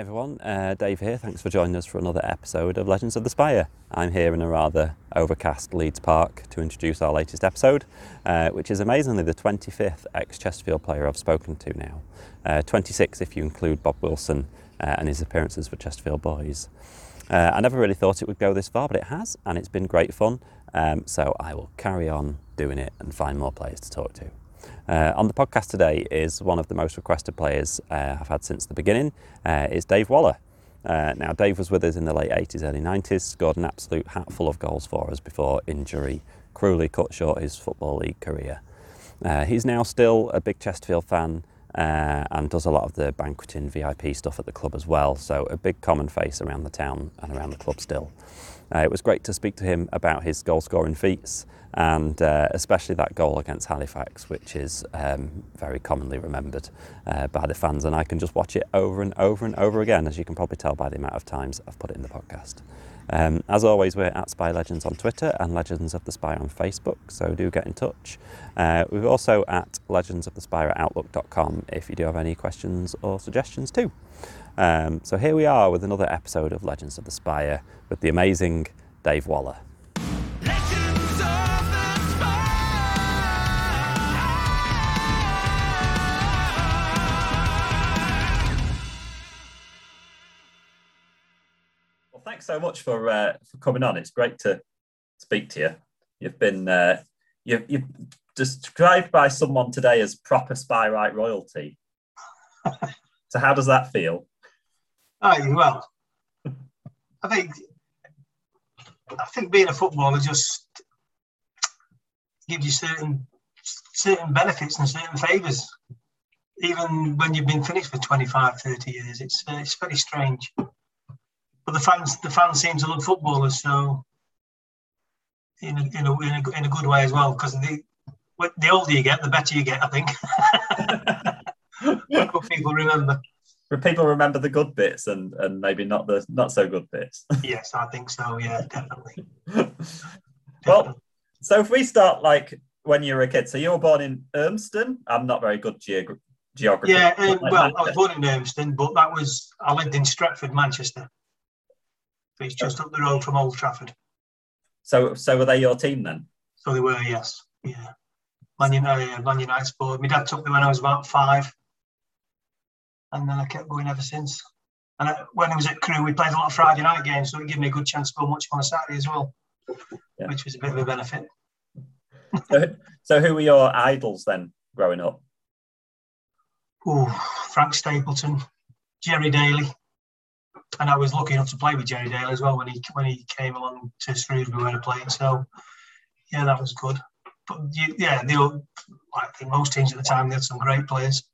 Hi everyone, uh, Dave here. Thanks for joining us for another episode of Legends of the Spire. I'm here in a rather overcast Leeds Park to introduce our latest episode, uh, which is amazingly the 25th ex Chesterfield player I've spoken to now. Uh, 26 if you include Bob Wilson uh, and his appearances for Chesterfield Boys. Uh, I never really thought it would go this far, but it has, and it's been great fun. Um, so I will carry on doing it and find more players to talk to. Uh, on the podcast today is one of the most requested players uh, I've had since the beginning. Uh, is Dave Waller. Uh, now Dave was with us in the late 80s, early 90s, scored an absolute hatful of goals for us before injury cruelly cut short his football league career. Uh, he's now still a big Chesterfield fan uh, and does a lot of the banqueting VIP stuff at the club as well. So a big common face around the town and around the club still. It was great to speak to him about his goal scoring feats and uh, especially that goal against Halifax, which is um, very commonly remembered uh, by the fans. And I can just watch it over and over and over again, as you can probably tell by the amount of times I've put it in the podcast. Um, as always, we're at Spire Legends on Twitter and Legends of the Spire on Facebook, so do get in touch. Uh, we're also at Legends of the Spire at Outlook.com if you do have any questions or suggestions too. Um, so here we are with another episode of Legends of the Spire with the amazing Dave Waller. So much for uh, for coming on. It's great to speak to you. You've been uh, you've, you've described by someone today as proper Spireite royalty. so how does that feel? Oh, well, I think I think being a footballer just gives you certain certain benefits and certain favours. Even when you've been finished for 25, 30 years, it's uh, it's very strange. But the fans the fans seem to love footballers, so in a, in a, in a, in a good way as well, because the the older you get, the better you get. I think. people remember people remember the good bits and and maybe not the not so good bits. yes, I think so. Yeah, definitely. well, so if we start like when you were a kid, so you were born in Urmston. I'm not very good geog- geography. Yeah, um, well, I was born in Urmston, but that was I lived in Stretford, Manchester. It's just up the road from Old Trafford. So, so were they your team then? So they were, yes, yeah. Man United, uh, Man United sport. My dad took me when I was about five and then I kept going ever since. And I, when I was at Crewe, we played a lot of Friday night games, so it gave me a good chance to go much on a Saturday as well, yeah. which was a bit of a benefit. so, so, who were your idols then growing up? Oh, Frank Stapleton, Gerry Daly, and I was lucky enough to play with Gerry Daly as well when he when he came along to Shrewsbury where I played. So, yeah, that was good. But yeah, they were, I think most teams at the time they had some great players.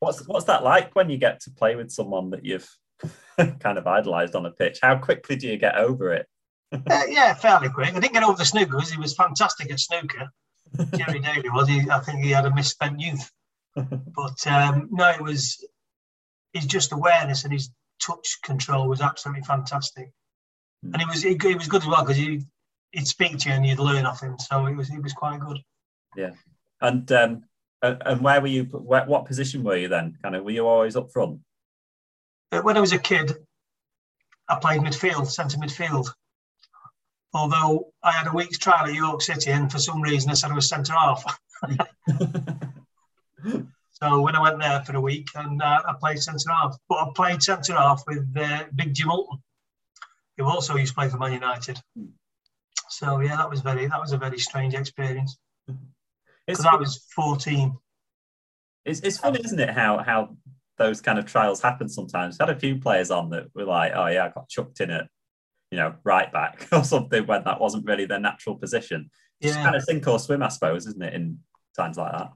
What's what's that like when you get to play with someone that you've kind of idolized on a pitch? How quickly do you get over it? uh, yeah, fairly quick. I didn't get over the snookers. He was fantastic at snooker. Gerry Daly was. He, I think he had a misspent youth. But um, no, it was his just awareness and his touch control was absolutely fantastic. Mm. And it was it, it was good as well because he he'd speak to you and you'd learn off him. So it was it was quite good. Yeah, and um, and where were you? Where, what position were you then? Kind of, were you always up front? Uh, when I was a kid, I played midfield, centre midfield. Although I had a week's trial at York City, and for some reason I said I was centre half. so when I went there for a week, and uh, I played centre half, but I played centre half with uh, Big Jim Holton, who also used to play for Man United. So yeah, that was very that was a very strange experience because I was 14. It's, it's funny, isn't it, how how those kind of trials happen sometimes. I've had a few players on that were like, oh yeah, I got chucked in at, you know, right back or something when that wasn't really their natural position. It's yeah. kind of sink or swim, I suppose, isn't it, in times like that?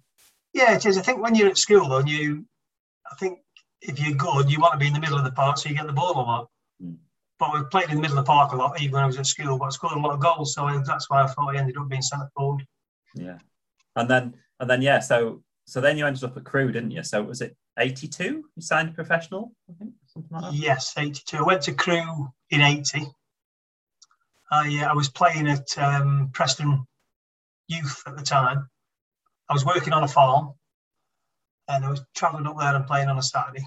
Yeah, it is. I think when you're at school, though, you, I think if you're good, you want to be in the middle of the park so you get the ball a lot. Mm. But we played in the middle of the park a lot, even when I was at school, but I scored a lot of goals. So that's why I thought I ended up being centre forward. Yeah and then and then yeah, so so then you ended up at Crewe, didn't you? So was it eighty two? You signed professional, I think, something like that. Yes, eighty two. I went to Crewe in eighty. I uh, I was playing at um, Preston Youth at the time. I was working on a farm, and I was travelling up there and playing on a Saturday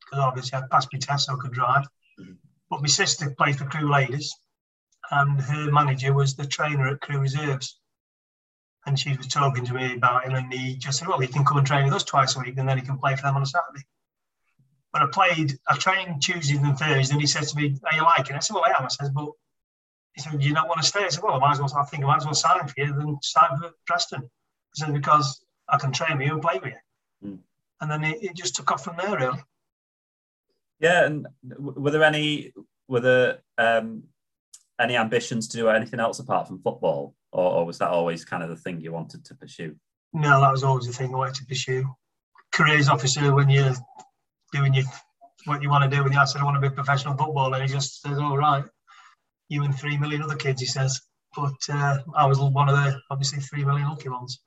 because obviously I'd passed my test, so I could drive. Mm-hmm. But my sister played for Crewe Ladies, and her manager was the trainer at Crewe Reserves. And she was talking to me about him, and he just said, "Well, he can come and train with us twice a week, and then he can play for them on a Saturday." But I played, I trained Tuesdays and Thursdays, and he said to me, "Are you liking?" it? I said, "Well, I am." I said, "But," he said, "Do you not want to stay?" I said, "Well, I might as well. I think I might as well sign for you than sign for Preston." Said, "Because I can train with you and play with you." Mm. And then it, it just took off from there, really. Yeah, and were there any were there um, any ambitions to do anything else apart from football, or, or, was that always kind of the thing you wanted to pursue? No, that was always the thing I wanted to pursue. Careers officer, when you're doing your, what you want to do, when you I said I want to be a professional footballer, he just says, "All right, you and three million other kids," he says. But uh, I was one of the obviously three million lucky ones,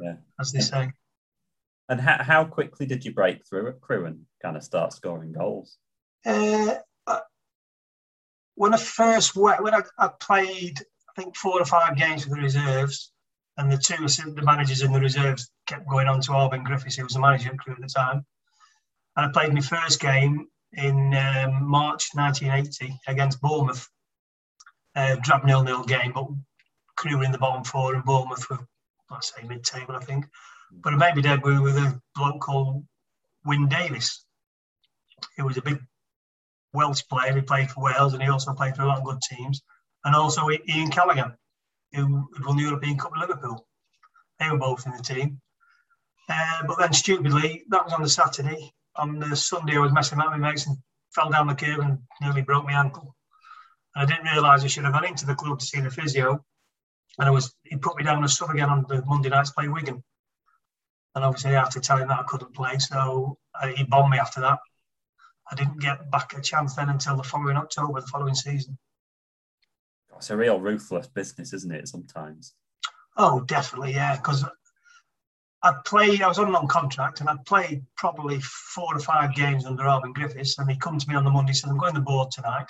yeah, as they say. And how, how quickly did you break through at Crewe and kind of start scoring goals? Uh, when I first went, when I, I, played, I think four or five games for the reserves, and the two the managers in the reserves kept going on to Arfon Griffiths, who was the manager at Crewe at the time. And I played my first game in um, March 1980 against Bournemouth. Uh, drab nil nil game, but Crewe were in the bottom four, and Bournemouth were, let's say, mid table, I think. But I made me debut with a bloke called Wyn Davies, who was a big Welsh player. He played for Wales and he also played for a lot of good teams. And also Ian Callaghan, who won the European Cup with Liverpool. They were both in the team. Uh, but then stupidly, that was on the Saturday. On the Sunday, I was messing around with my mates and fell down the curb and nearly broke my ankle. And I didn't realise I should have gone into the club to see the physio. And I was he put me down as sub again on the Monday nights play Wigan. And obviously, I had to tell him that I couldn't play. So uh, he bombed me after that. I didn't get back a chance then until the following October, the following season. It's a real ruthless business, isn't it? Sometimes. Oh, definitely, yeah. Because I played, I was on a non-contract, and I played probably four or five games under Arfon Griffiths. And he come to me on the Monday, said, "I'm going to the board tonight."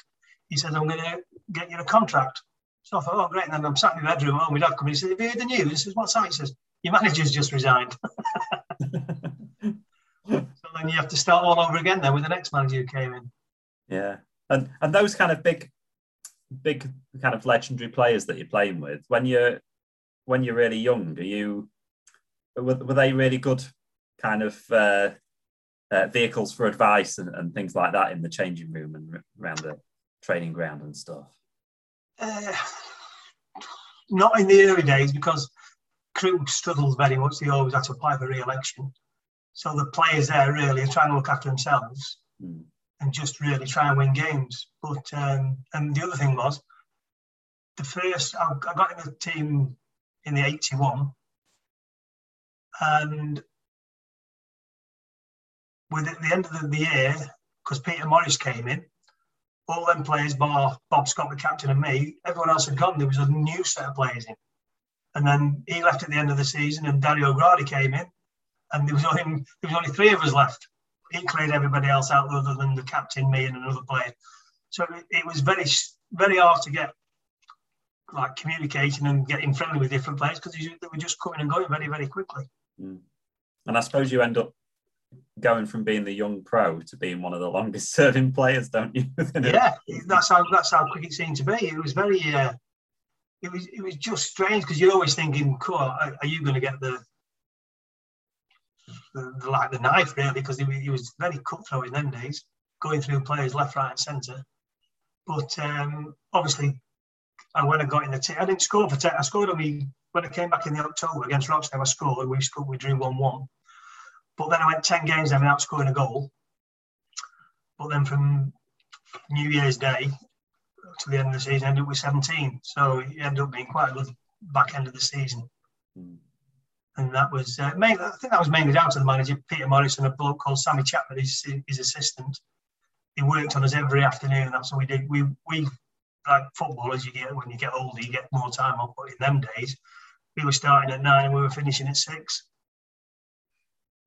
He said, "I'm going to get you a contract." So I thought, "Oh, great!" And then I'm sat in my bedroom, home, my dad come in. He said, "Have you heard the news?" I said, "What's that?" He says, "Your manager's just resigned." So then you have to start all over again then with the next manager who came in. Yeah, and and those kind of big, big kind of legendary players that you're playing with when you're when you're really young, are you were, were they really good kind of uh, uh, vehicles for advice and, and things like that in the changing room and around the training ground and stuff? Uh, not in the early days because Crewe struggled very much. They always had to apply for re-election. So the players there really are trying to look after themselves mm. and just really try and win games. But um, and the other thing was the first I, I got in the team in the '81, and with at the end of the year, because Peter Morris came in, all them players, bar Bob Scott, the captain, and me, everyone else had gone. There was a new set of players in. And then he left at the end of the season, and Dario Gradi came in and there was only there was only three of us left. He cleared everybody else out other than the captain, me, and another player. So it, was very very hard to get like communicating and getting friendly with different players because they were just coming and going very very quickly. Mm. And I suppose you end up going from being the young pro to being one of the longest serving players, don't you? yeah, that's how that's how quick it seemed to be. It was very. Uh, it was it was just strange because you're always thinking, "Cool, are, are you going to get the the, the, like the knife really because he, was very cutthroat in them days, going through players left, right, and centre. But um, obviously, I when I got in the team, I didn't score for ten. I scored on me when I came back in the October against Rochdale. I scored. We scored. We drew one-one. But then I went ten games then without scoring a goal. But then from New Year's Day to the end of the season, I ended up with 17. So it ended up being quite a good back end of the season. Mm and that was uh, mainly, I think that was mainly down to the manager Peter Morris and a bloke called Sammy Chapman, his, his assistant. He worked on us every afternoon. That's what we did. We we like footballers, you get when you get older, you get more time off. But in them days, we were starting at nine and we were finishing at six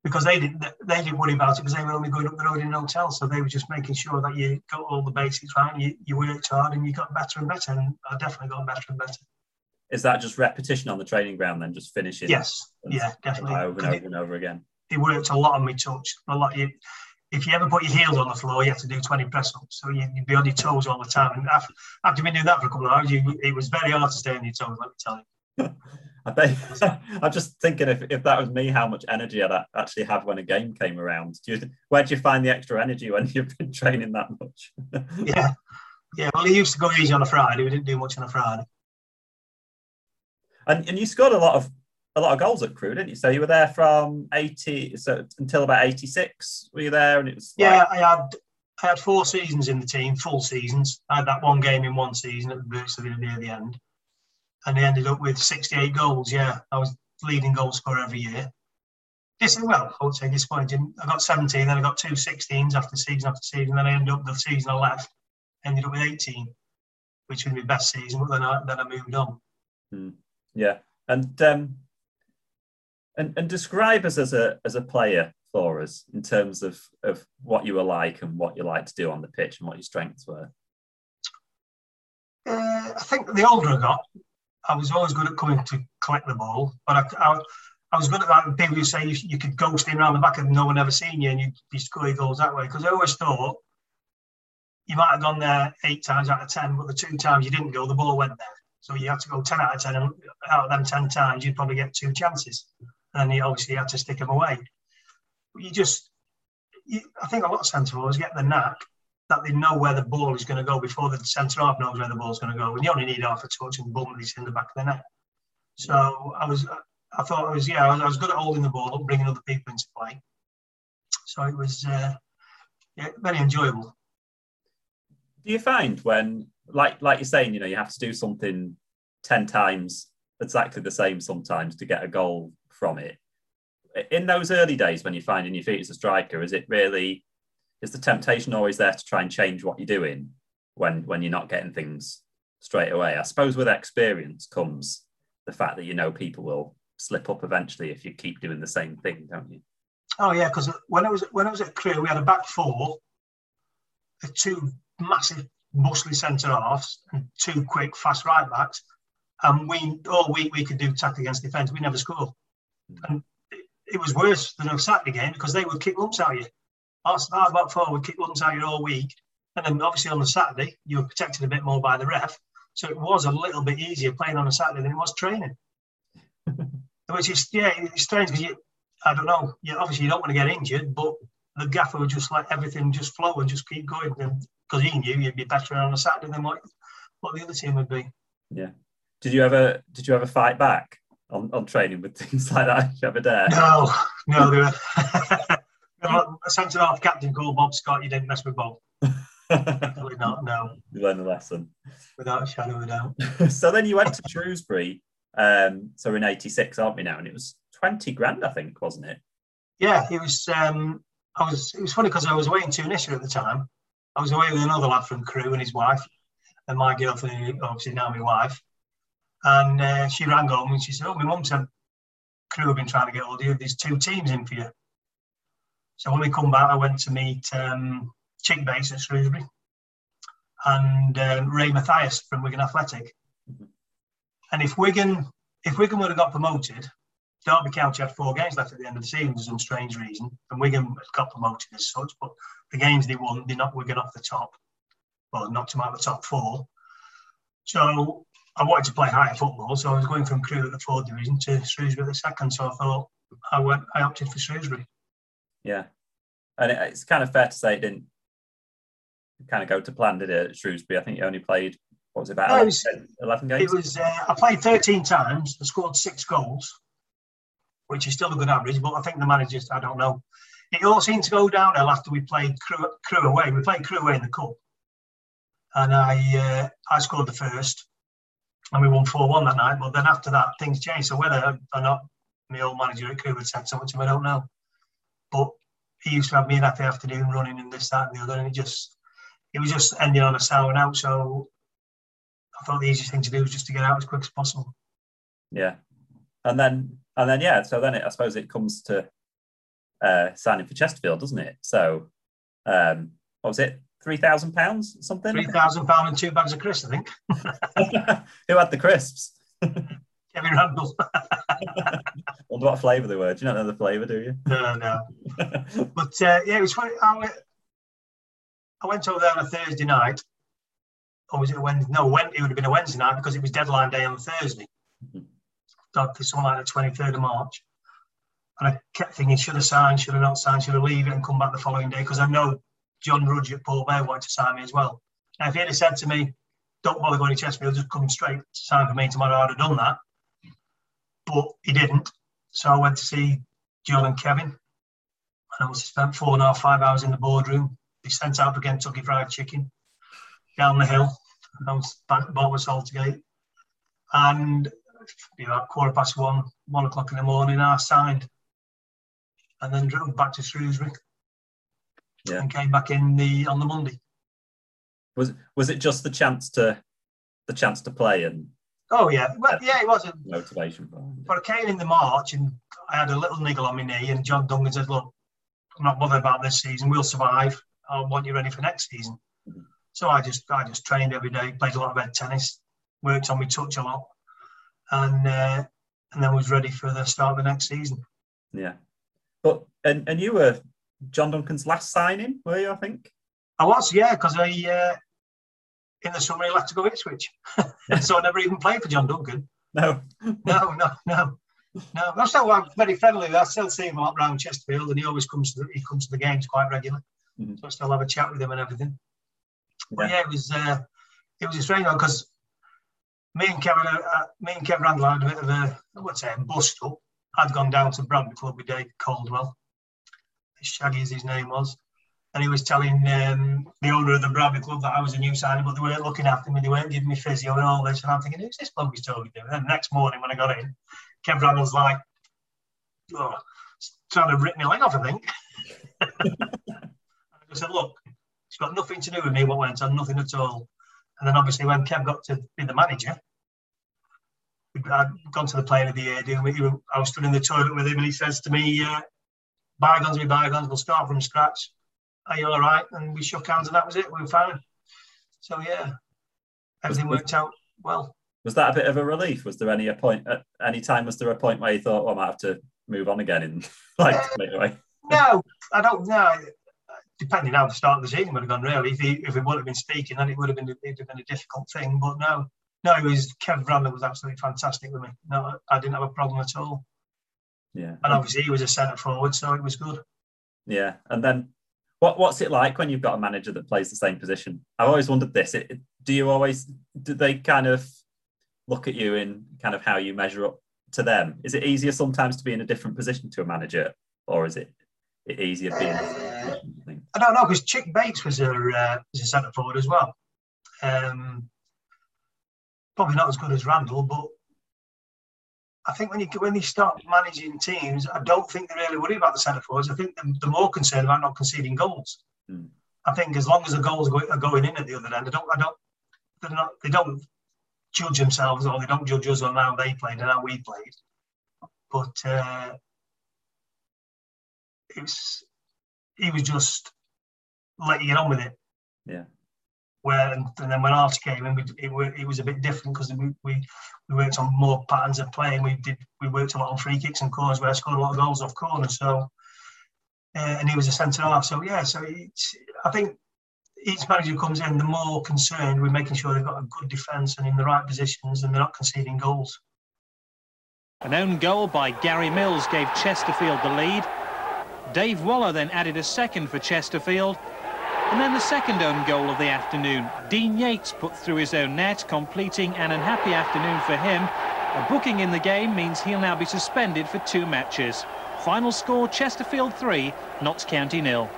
because they didn't they didn't worry about it because they were only going up the road in a hotel. So they were just making sure that you got all the basics right. And you, you worked hard and you got better and better. And I definitely got better and better is that just repetition on the training ground then just finishing yes yeah definitely over and over it, and over again it worked a lot on me touch a lot you, if you ever put your heels on the floor, you have to do 20 press ups. So you, would be on your toes all the time. And after, after been doing that for a couple of hours, you, it was very hard to stay on your toes, let me tell you. I think I'm just thinking if, if that was me, how much energy I'd actually have when a game came around. Do you, where do you find the extra energy when you've been training that much? yeah, yeah. Well, he used to go easy on a Friday. We didn't do much on a Friday. And, and you scored a lot of a lot of goals at Crewe, didn't you? So you were there from eighty so until about eighty six. Were you there? And it was like... yeah. I had I had four seasons in the team, full seasons. I had that one game in one season at the virtually near the end, and they ended up with sixty eight goals. Yeah, I was leading goal scorer every year. Yes, well, I would say disappointing. I got 17, then I got two 16s after season after season. Then I ended up the season I left, ended up with 18, which was my best season. But then I then I moved on. Hmm. Yeah, and um, and and describe us as a as a player for us in terms of of what you were like and what you like to do on the pitch and what your strengths were. Uh, I think the older I got, I was always good at coming to collect the ball, but I, I, I was good at that. People would say you, you could ghost in around the back and no one ever seen you and you'd be scoring goals that way. Because I always thought you might have gone there eight times out of ten, but the two times you didn't go, the ball went there. So you had to go 10 out of 10, and out of them 10 times, you'd probably get two chances. And you obviously had to stick them away. But you just, you, I think a lot of centre forwards get the knack that they know where the ball is going to go before the centre half knows where the ball is going to go. And you only need half a touch and boom, it's in the back of the net. So I was, I thought I was, yeah, I was, I was good at holding the ball bringing other people into play. So it was, uh, yeah, very enjoyable. Do you find when like like you're saying, you know, you have to do something ten times exactly the same sometimes to get a goal from it. In those early days when you're finding your feet as a striker, is it really is the temptation always there to try and change what you're doing when when you're not getting things straight away? I suppose with experience comes the fact that you know people will slip up eventually if you keep doing the same thing, don't you? Oh yeah, because when I was when I was at Crewe, we had a back four, two massive mostly centre halves and two quick, fast right backs. And we all week we could do tackle against defence. We never score. Hmm. And it, it, was worse than a Saturday game because they would kick lumps out of you. Our, our back four would kick lumps out of you all week. And then obviously on the Saturday, you were protected a bit more by the ref. So it was a little bit easier playing on a Saturday than it was training. Which is, yeah, it's strange because you, I don't know, you, obviously you don't want to get injured, but the gaffer would just let everything just flow and just keep going. And because he knew you'd be better on a Saturday than what what the other team would be. Yeah. Did you ever did you ever fight back on, on training with things like that? Did you ever dare? No, no. There were, a centre half captain called Bob Scott. You didn't mess with Bob. Definitely not. No. You learned the lesson. Without a shadow of a doubt. so then you went to Shrewsbury. Um, so in '86, aren't we now? And it was twenty grand, I think, wasn't it? Yeah, it was. Um, I was. It was funny because I was away in Tunisia at the time, I was away with another lad from Crewe and his wife, and my girlfriend, obviously now my wife. And uh, she rang home and she said, "Oh, my mum said Crewe have been trying to get hold of you. There's two teams in for you." So when we come back, I went to meet um, Chick Bates at Shrewsbury and um, Ray Mathias from Wigan Athletic. And if Wigan, if Wigan would have got promoted, Derby County had four games left at the end of the season for some strange reason, and Wigan got promoted as such. But the games they won, they knocked Wigan off the top, well, knocked them out of the top four. So I wanted to play higher football, so I was going from Crewe at the fourth division to Shrewsbury at the second. So I thought I went, I opted for Shrewsbury. Yeah, and it's kind of fair to say it didn't kind of go to plan, did it? At Shrewsbury, I think you only played what was it about 11, was, 11 games? It was. Uh, I played 13 times. I scored six goals which is still a good average. But I think the managers, I don't know. It all seemed to go downhill after we played crew, Crewe away. We played Crewe away in the cup, and I uh, I scored the first, and we won four one that night. But then after that, things changed. So whether or not my old manager at Crewe had said something to him, I don't know. But he used to have me in that afternoon running and this, that, and the other, and it just it was just ending on a sour note. So I thought the easiest thing to do was just to get out as quick as possible. Yeah, and then and then yeah, so then it, I suppose it comes to uh, signing for Chesterfield, doesn't it? So um, what was it? Three thousand pounds, something. Three thousand pound and two bags of crisps, I think. Who had the crisps? Randall. wonder what flavour they were. Do you not know the flavour, do you? No, no. but uh, yeah, it was funny. I went, I went over there on a Thursday night. Or was it a Wednesday? No, when, it would have been a Wednesday night because it was deadline day on Thursday. Mm-hmm. Something like the 23rd of March. And I kept thinking, should I sign, should I not sign, should I leave it and come back the following day because I know John Rudge at Port Vale wanted to sign me as well. Now, if he had said to me, don't bother going to Chesterfield, just come straight to sign for me tomorrow, I'd have done that. But he didn't. So I went to see John and Kevin. And I was spent four and a half, five hours in the boardroom. They sent out for Kentucky Fried Chicken down the hill. And I was back at Bartwood Saltergate. And about quarter past one, one o'clock in the morning, I signed. And then drove back to Shrewsbury. Yeah. And came back in the on the Monday. Was was it just the chance to the chance to play and Oh yeah, well yeah, it wasn't motivation. But I came in the March and I had a little niggle on my knee, and John Duncan said, "Look, I'm not bothered about this season. We'll survive. I want you ready for next season." Mm-hmm. So I just I just trained every day, played a lot of red tennis, worked on my touch a lot, and uh, and then was ready for the start of the next season. Yeah, but and and you were John Duncan's last signing, were you? I think I was, yeah, because I uh, in the summer he left to go Ipswich, so I never even played for John Duncan. No, no, no, no. No, I'm still I'm very friendly. I still see him around Chesterfield, and he always comes to the, he comes to the games quite regularly. Mm-hmm. So I still have a chat with him and everything. Yeah. But yeah, it was uh, it was a strange one because me and Kevin, uh, uh, me and Kevin Randall had a bit of a I would say a bust up. I'd gone down to Bradley Club with Dave Caldwell. As shaggy as his name was, and he was telling um, the owner of the Bradley Club that I was a new signing, but they weren't looking after me, they weren't giving me physio and all this. And I'm thinking, who's this bloke he's talking to? And then the next morning when I got in, Kev Randall's like, oh, trying to rip my leg off, I think. I said, look, it's got nothing to do with me what went on, nothing at all. And then obviously when Kev got to be the manager, I'd gone to the player of the year. I was stood in the toilet with him, and he says to me, uh, "Bygones be bygones. We'll start from scratch are you all right? And we shook hands and that was it. We were fine. So yeah, everything worked out well. Was that a bit of a relief? Was there any a point at any time? Was there a point where you thought, well, I might have to move on again in like uh, No, I don't know. Depending on how the start of the season would have gone, really. If he if he would have been speaking, then it would have been it would have been a difficult thing. But no, no, it was Kevin Randall was absolutely fantastic with me. No, I didn't have a problem at all. Yeah, and obviously he was a centre forward, so it was good. Yeah, and then what What's it like when you've got a manager that plays the same position? I've always wondered this. It, do you always do they kind of look at you in kind of how you measure up to them? Is it easier sometimes to be in a different position to a manager, or is it easier being? Uh, I don't know because Chick Bates was a uh, was a centre forward as well. Um, probably not as good as Randall, but I think when you when you start managing teams, I don't think they really worry about the centre forwards. I think they're, they're more concerned about not conceding goals. Mm. I think as long as the goals are going in at the other end, I don't, I don't, they're not, they don't judge themselves or they don't judge us on how they played and how we played. But uh, it was, he was just let you get on with it. Yeah where and, and then when Archie came in, we, it, it was a bit different because we, we worked on more patterns of play and we did we worked a lot on free kicks and corners where I scored a lot of goals off corners. So uh, and he was a centre half. So yeah, so it's, I think each manager comes in, the more concerned with making sure they've got a good defence and in the right positions and they're not conceding goals. An own goal by Gary Mills gave Chesterfield the lead. Dave Waller then added a second for Chesterfield and then the second own goal of the afternoon. Dean Yates put through his own net, completing an unhappy afternoon for him. A booking in the game means he'll now be suspended for two matches. Final score, Chesterfield 3, Notts County nil.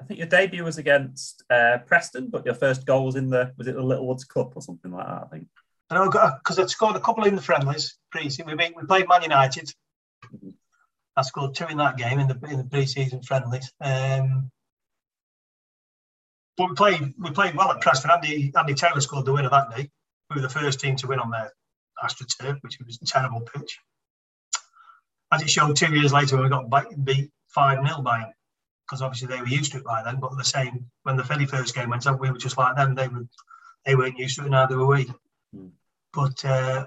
I think your debut was against uh, Preston, but your first goal was in the was it the Littlewoods Cup or something like that? I think. I know because I'd scored a couple in the friendlies pre-season. We, we played Man United. I scored two in that game in the in the pre-season friendlies. Um, but we played we played well at Preston. Andy Andy Taylor scored the winner that day. We were the first team to win on their AstroTurf, which was a terrible pitch. As it showed two years later when we got beat 5 0 by them, because obviously they were used to it by then. But the same, when the Philly first game went on, we were just like them. They were they weren't used to it, neither were we. Mm. But uh,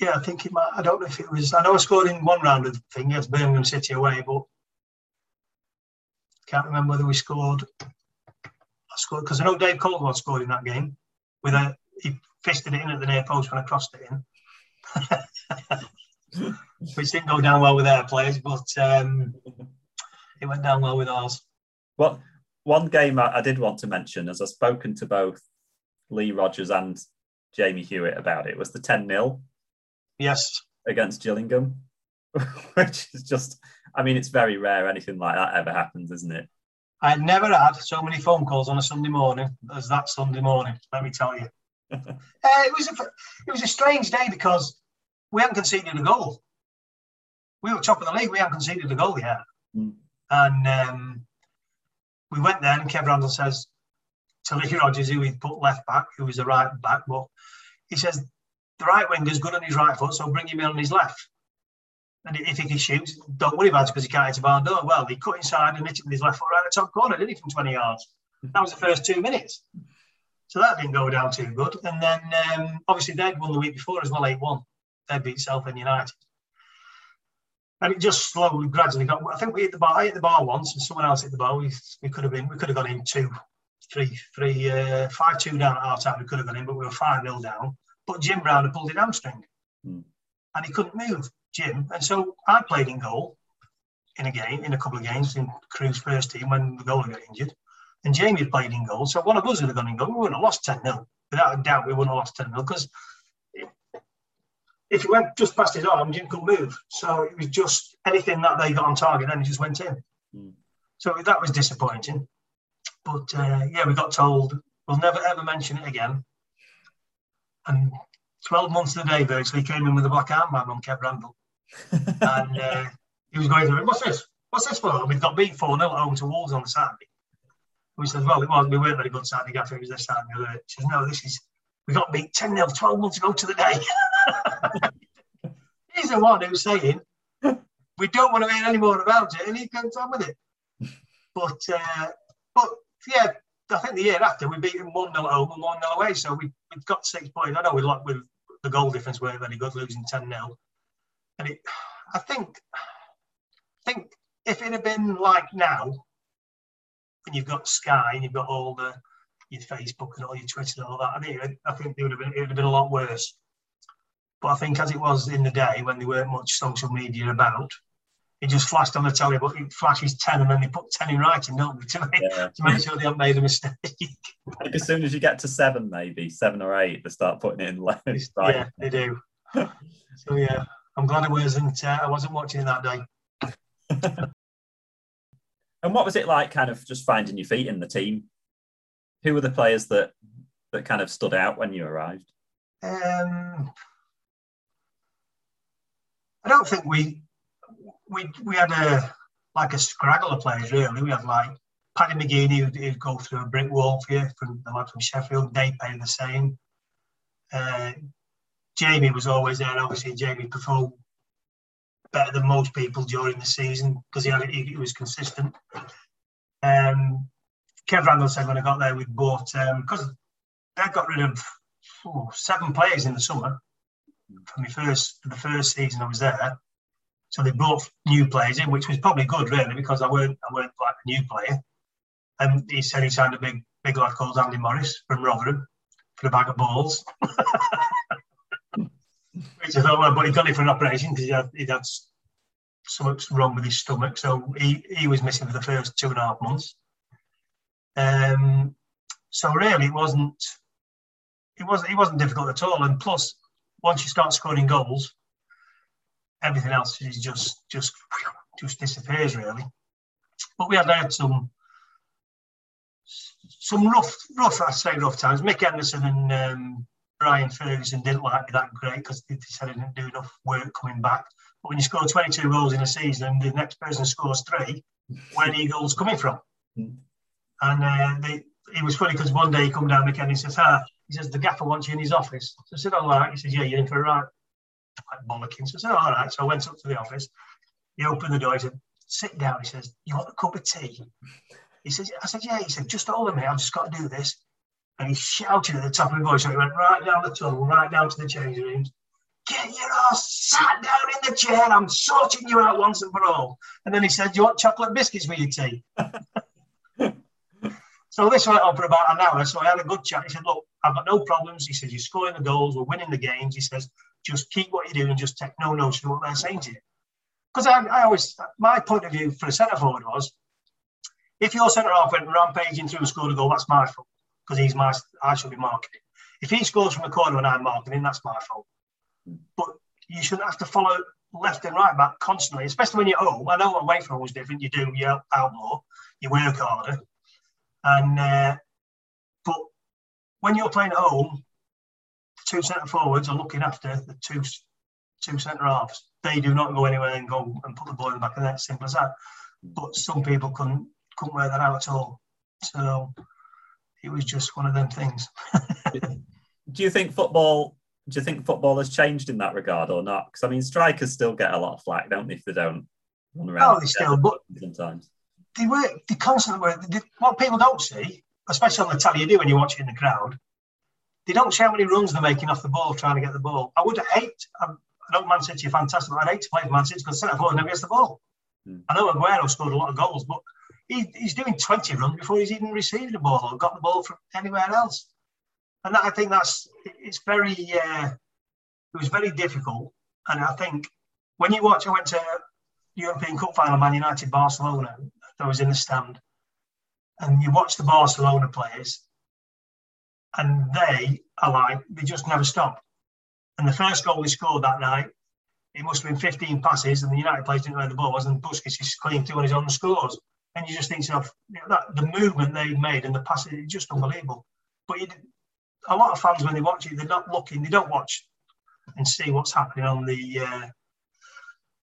yeah, I think it might. I don't know if it was. I know I scored in one round of the thing against Birmingham City away, but can't remember whether we scored. Scored because I know Dave Caldwell scored in that game with a he fisted it in at the near post when I crossed it in, which didn't go down well with their players, but um, it went down well with ours. Well, one game I, I did want to mention, as I've spoken to both Lee Rogers and Jamie Hewitt about it, was the 10 0 Yes, against Gillingham, which is just, I mean, it's very rare anything like that ever happens, isn't it? I never had so many phone calls on a Sunday morning as that Sunday morning. Let me tell you, uh, it was a it was a strange day because we hadn't conceded a goal. We were top of the league. We hadn't conceded a goal yet, Mm. and um, we went there. And Kev Randall says to Lee Rogers, who he put left back, who was a right back, but he says the right winger's good on his right foot, so bring him in on his left. And if he can shoot, don't worry about it because he can't hit a bar door. Well, he cut inside and hit it with his left foot right at the top corner, didn't he, from 20 yards? That was the first two minutes. So that didn't go down too good. And then um, obviously they'd won the week before as well, 8 1. They'd beat Southend United. And it just slowly, gradually got. I think we hit the bar. I hit the bar once, and someone else hit the bar. We, we could have been. We could have gone in two, three, three, uh, five, two down at half time. We could have gone in, but we were five nil down. But Jim Brown had pulled his hamstring, Hmm. and he couldn't move, Jim. And so I played in goal in a game, in a couple of games in Crewe's first team when the goalie got injured, and Jamie played in goal. So one of us would have gone in goal. We wouldn't have lost ten 0 without a doubt. We wouldn't have lost ten 0 because if he went just past his arm, Jim couldn't move. So it was just anything that they got on target, then he just went in. Mm. So that was disappointing. But uh, yeah, we got told we'll never ever mention it again. And 12 months to the day, virtually, came in with a black arm. armband on Kev Randall. And uh, he was going through, it. what's this? What's this for? And we got beat 4 0 at home to Wolves on the Saturday. We said, well, it was, we weren't very good Saturday after it was this other. He says, no, this is, we got beat 10 0 12 months ago to the day. He's the one who's saying, we don't want to hear any more about it, and he goes on with it. But, uh, but yeah, I think the year after we beat him 1 0 at home and 1 0 away. So we, we've got six points. I know we like with the goal difference weren't very good, losing 10 0. And it, I think, I think if it had been like now, when you've got Sky and you've got all the your Facebook and all your Twitter and all that, I think I think it would have been it would have been a lot worse. But I think as it was in the day when there weren't much social media about, it just flashed on the telly, but it flashes 10 and then they put 10 in writing, don't they, to make, yeah. to make sure they haven't made a mistake. Think as soon as you get to seven, maybe seven or eight, they start putting it in. Right. yeah, they do. so yeah, I'm glad I wasn't uh, I wasn't watching that day. And what was it like, kind of just finding your feet in the team? Who were the players that that kind of stood out when you arrived? Um, I don't think we we we had a like a scraggle of players really. We had like Paddy McGeaney who'd, who'd go through a brick wall for you from the lad from Sheffield. Dave Payne the same. Uh, Jamie was always there. Obviously, Jamie performed better than most people during the season because he he, he was consistent. Um, Kev Randall said when I got there, we bought because they got rid of oh, seven players in the summer for my first the first season I was there. So they brought new players in, which was probably good really because I weren't I weren't like a new player. And he said he signed a big big lad called Andy Morris from Rotherham for a bag of balls. Thought, well, but he got it for an operation because he had he had something wrong with his stomach, so he, he was missing for the first two and a half months. Um, so really, it wasn't it wasn't it wasn't difficult at all. And plus, once you start scoring goals, everything else is just just just disappears really. But we had had some some rough rough I say rough times. Mick Anderson and um, Brian Ferguson didn't like me that great because he said I didn't do enough work coming back. But when you score 22 goals in a season and the next person scores three, where are the goals coming from? Mm. And uh, they, it was funny because one day he come down, Mick and he says, ah, he says, the gaffer wants you in his office. So I said, all right. He says, yeah, you're in for a ride. Like bollocking. So I said, all right. So I went up to the office. He opened the door. He said, sit down. He says, you want a cup of tea? He says, I said, yeah. He said, just hold a minute. I've just got to do this. And he shouted at the top of his voice. So he went right down the tunnel, right down to the changing rooms, get your ass sat down in the chair. I'm sorting you out once and for all. And then he said, Do you want chocolate biscuits with your tea? so this went on for about an hour. So I had a good chat. He said, Look, I've got no problems. He says, You're scoring the goals, we're winning the games. He says, Just keep what you're doing and just take no notice of what they're saying to you. Because I, I always, my point of view for a centre forward was, if your centre half went rampaging through and scored a goal, that's my fault because he's my, I should be marking. If he scores from the corner and I'm marking him, that's my fault. But you shouldn't have to follow left and right back constantly, especially when you're home. I know away from home is different. You do, you out more, you work harder. And, uh, but when you're playing at home, the two centre forwards are looking after the two two centre halves. They do not go anywhere and go and put the ball in the back of the net. Simple as that. But some people couldn't couldn't wear that out at all. So it was just one of them things. do you think football? Do you think football has changed in that regard or not? Because I mean, strikers still get a lot of flack, don't they, if they don't run around? Oh, they still, but sometimes they work. They constantly work. They, what people don't see, especially on the telly, you do when you watch it in the crowd. They don't see how many runs they're making off the ball trying to get the ball. I would hate. Um, I know Man City are fantastic, but I'd hate to play for Man City because centre forward never gets the ball. Hmm. I know Aguero scored a lot of goals, but he, he's doing 20 runs before he's even received the ball or got the ball from anywhere else. And that, I think that's it's very uh, it was very difficult. And I think when you watch, I went to European Cup final, Man United Barcelona. I was in the stand, and you watch the Barcelona players, and they are like they just never stop. And the first goal they scored that night, it must have been 15 passes, and the United players didn't know where the ball was, and Busquets is clean through on his own scores and you just think to yourself, you know, that the movement they made and the passing, it's just unbelievable. But a lot of fans when they watch it, they're not looking, they don't watch and see what's happening on the uh,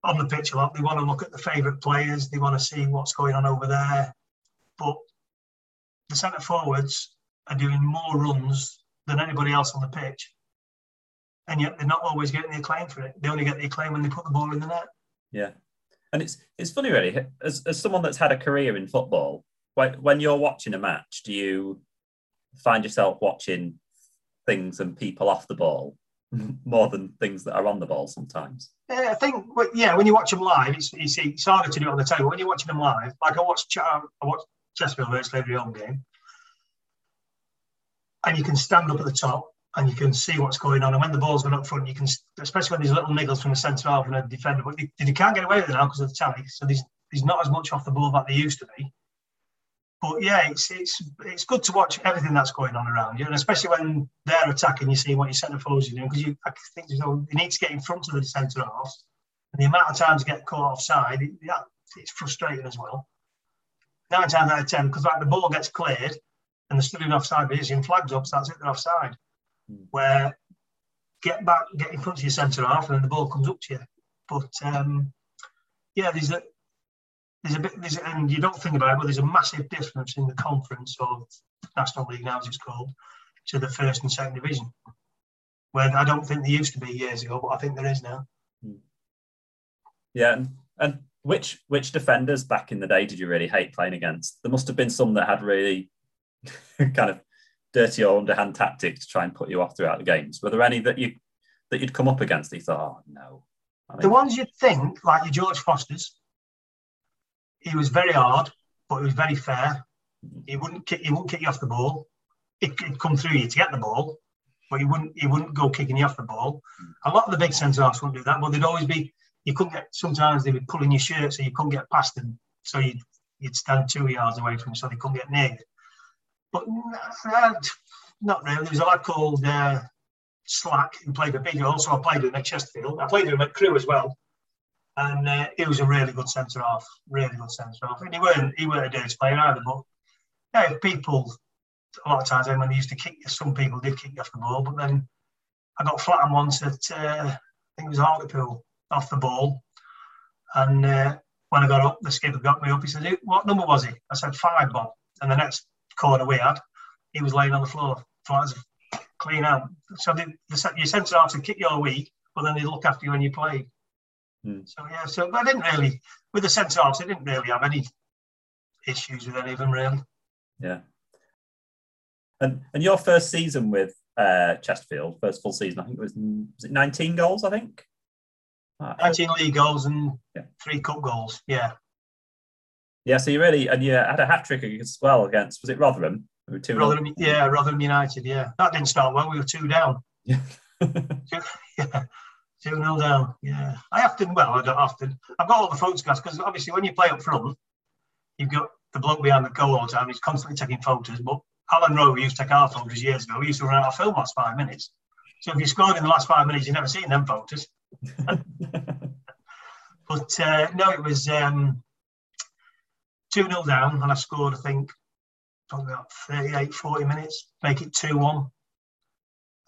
on the pitch a lot. They want to look at the favourite players, they want to see what's going on over there. But the centre forwards are doing more runs than anybody else on the pitch, and yet they're not always getting the acclaim for it. They only get the acclaim when they put the ball in the net. Yeah, and it's it's funny, really, as, as someone that's had a career in football, when, when you're watching a match, do you find yourself watching things and people off the ball more than things that are on the ball sometimes? Yeah, I think, yeah, when you watch them live, it's, it's, it's harder to do it on the table. When you're watching them live, like I watch, um, I watch Chesterfield virtually every home game, and you can stand up at the top and you can see what's going on. And when the ball's going up front, you can, especially when there's little niggles from the centre half and a defender, but they, they can't get away with it now because of the tally. So there's, there's not as much off the ball that there used to be. But yeah, it's it's it's good to watch everything that's going on around you, and especially when they're attacking, you see what your centre forwards are doing because you I think you know need to get in front of the centre half, and the amount of times you get caught offside, it, it's frustrating as well. Nine times out of ten, because like the ball gets cleared and they're still in offside position, flags up, so that's it, they're offside where get back, get in front of your centre half, and then the ball comes up to you. But um, yeah, there's a there's a bit, there's, and you don't think about it, but there's a massive difference in the conference of National League now, as it's called, to the first and second division. Where I don't think there used to be years ago, but I think there is now. Yeah, and, and which which defenders back in the day did you really hate playing against? There must have been some that had really kind of dirty or underhand tactic to try and put you off throughout the games? Were there any that you that you'd come up against? That you thought, oh no. I mean, the ones you'd think, like your George Fosters, he was very hard, but he was very fair. Mm-hmm. He wouldn't kick. He wouldn't kick you off the ball. It would come through you to get the ball, but he wouldn't. He wouldn't go kicking you off the ball. A lot of the big centre halves wouldn't do that, but they'd always be. You couldn't get. Sometimes they would pull in your shirt, so you couldn't get past them. So you'd you'd stand two yards away from them, so they couldn't get near. But uh, not really. There was a lad called uh, Slack who played for Big. Also, I played him at Chesterfield. I played him at Crewe as well. And uh, he was a really good centre half, really good centre half. And he weren't he weren't a dirty player either. But yeah, people a lot of times when they used to kick, some people did kick you off the ball. But then I got flattened once at uh, I think it was Hartlepool off the ball, and uh, when I got up, the skipper got me up. He said, "What number was he?" I said, five, Bob." And the next corner we had, he was laying on the floor, flat as clean out. So the, the, your centre half to kick you all week, but then they look after you when you play. Mm. So yeah, so I didn't really with the centre halves, I didn't really have any issues with any of them really. Yeah. And and your first season with uh, Chesterfield, first full season, I think it was was it 19 goals, I think. 19 league goals and yeah. three cup goals. Yeah. Yeah, so you really and you had a hat trick as well against was it Rotherham? We two Rotherham, yeah, Rotherham United. Yeah, that didn't start well. We were two down. Yeah. two, yeah, two nil down. Yeah, I often well, I don't often. I've got all the photographs because obviously when you play up front, you've got the bloke behind the goal all the time. He's constantly taking photos. But Alan Rowe used to take our photos years ago. We used to run out of film last five minutes. So if you scored in the last five minutes, you've never seen them photos. but uh, no, it was um, 2 0 down, and I scored, I think, probably about 38, 40 minutes, make it 2 1.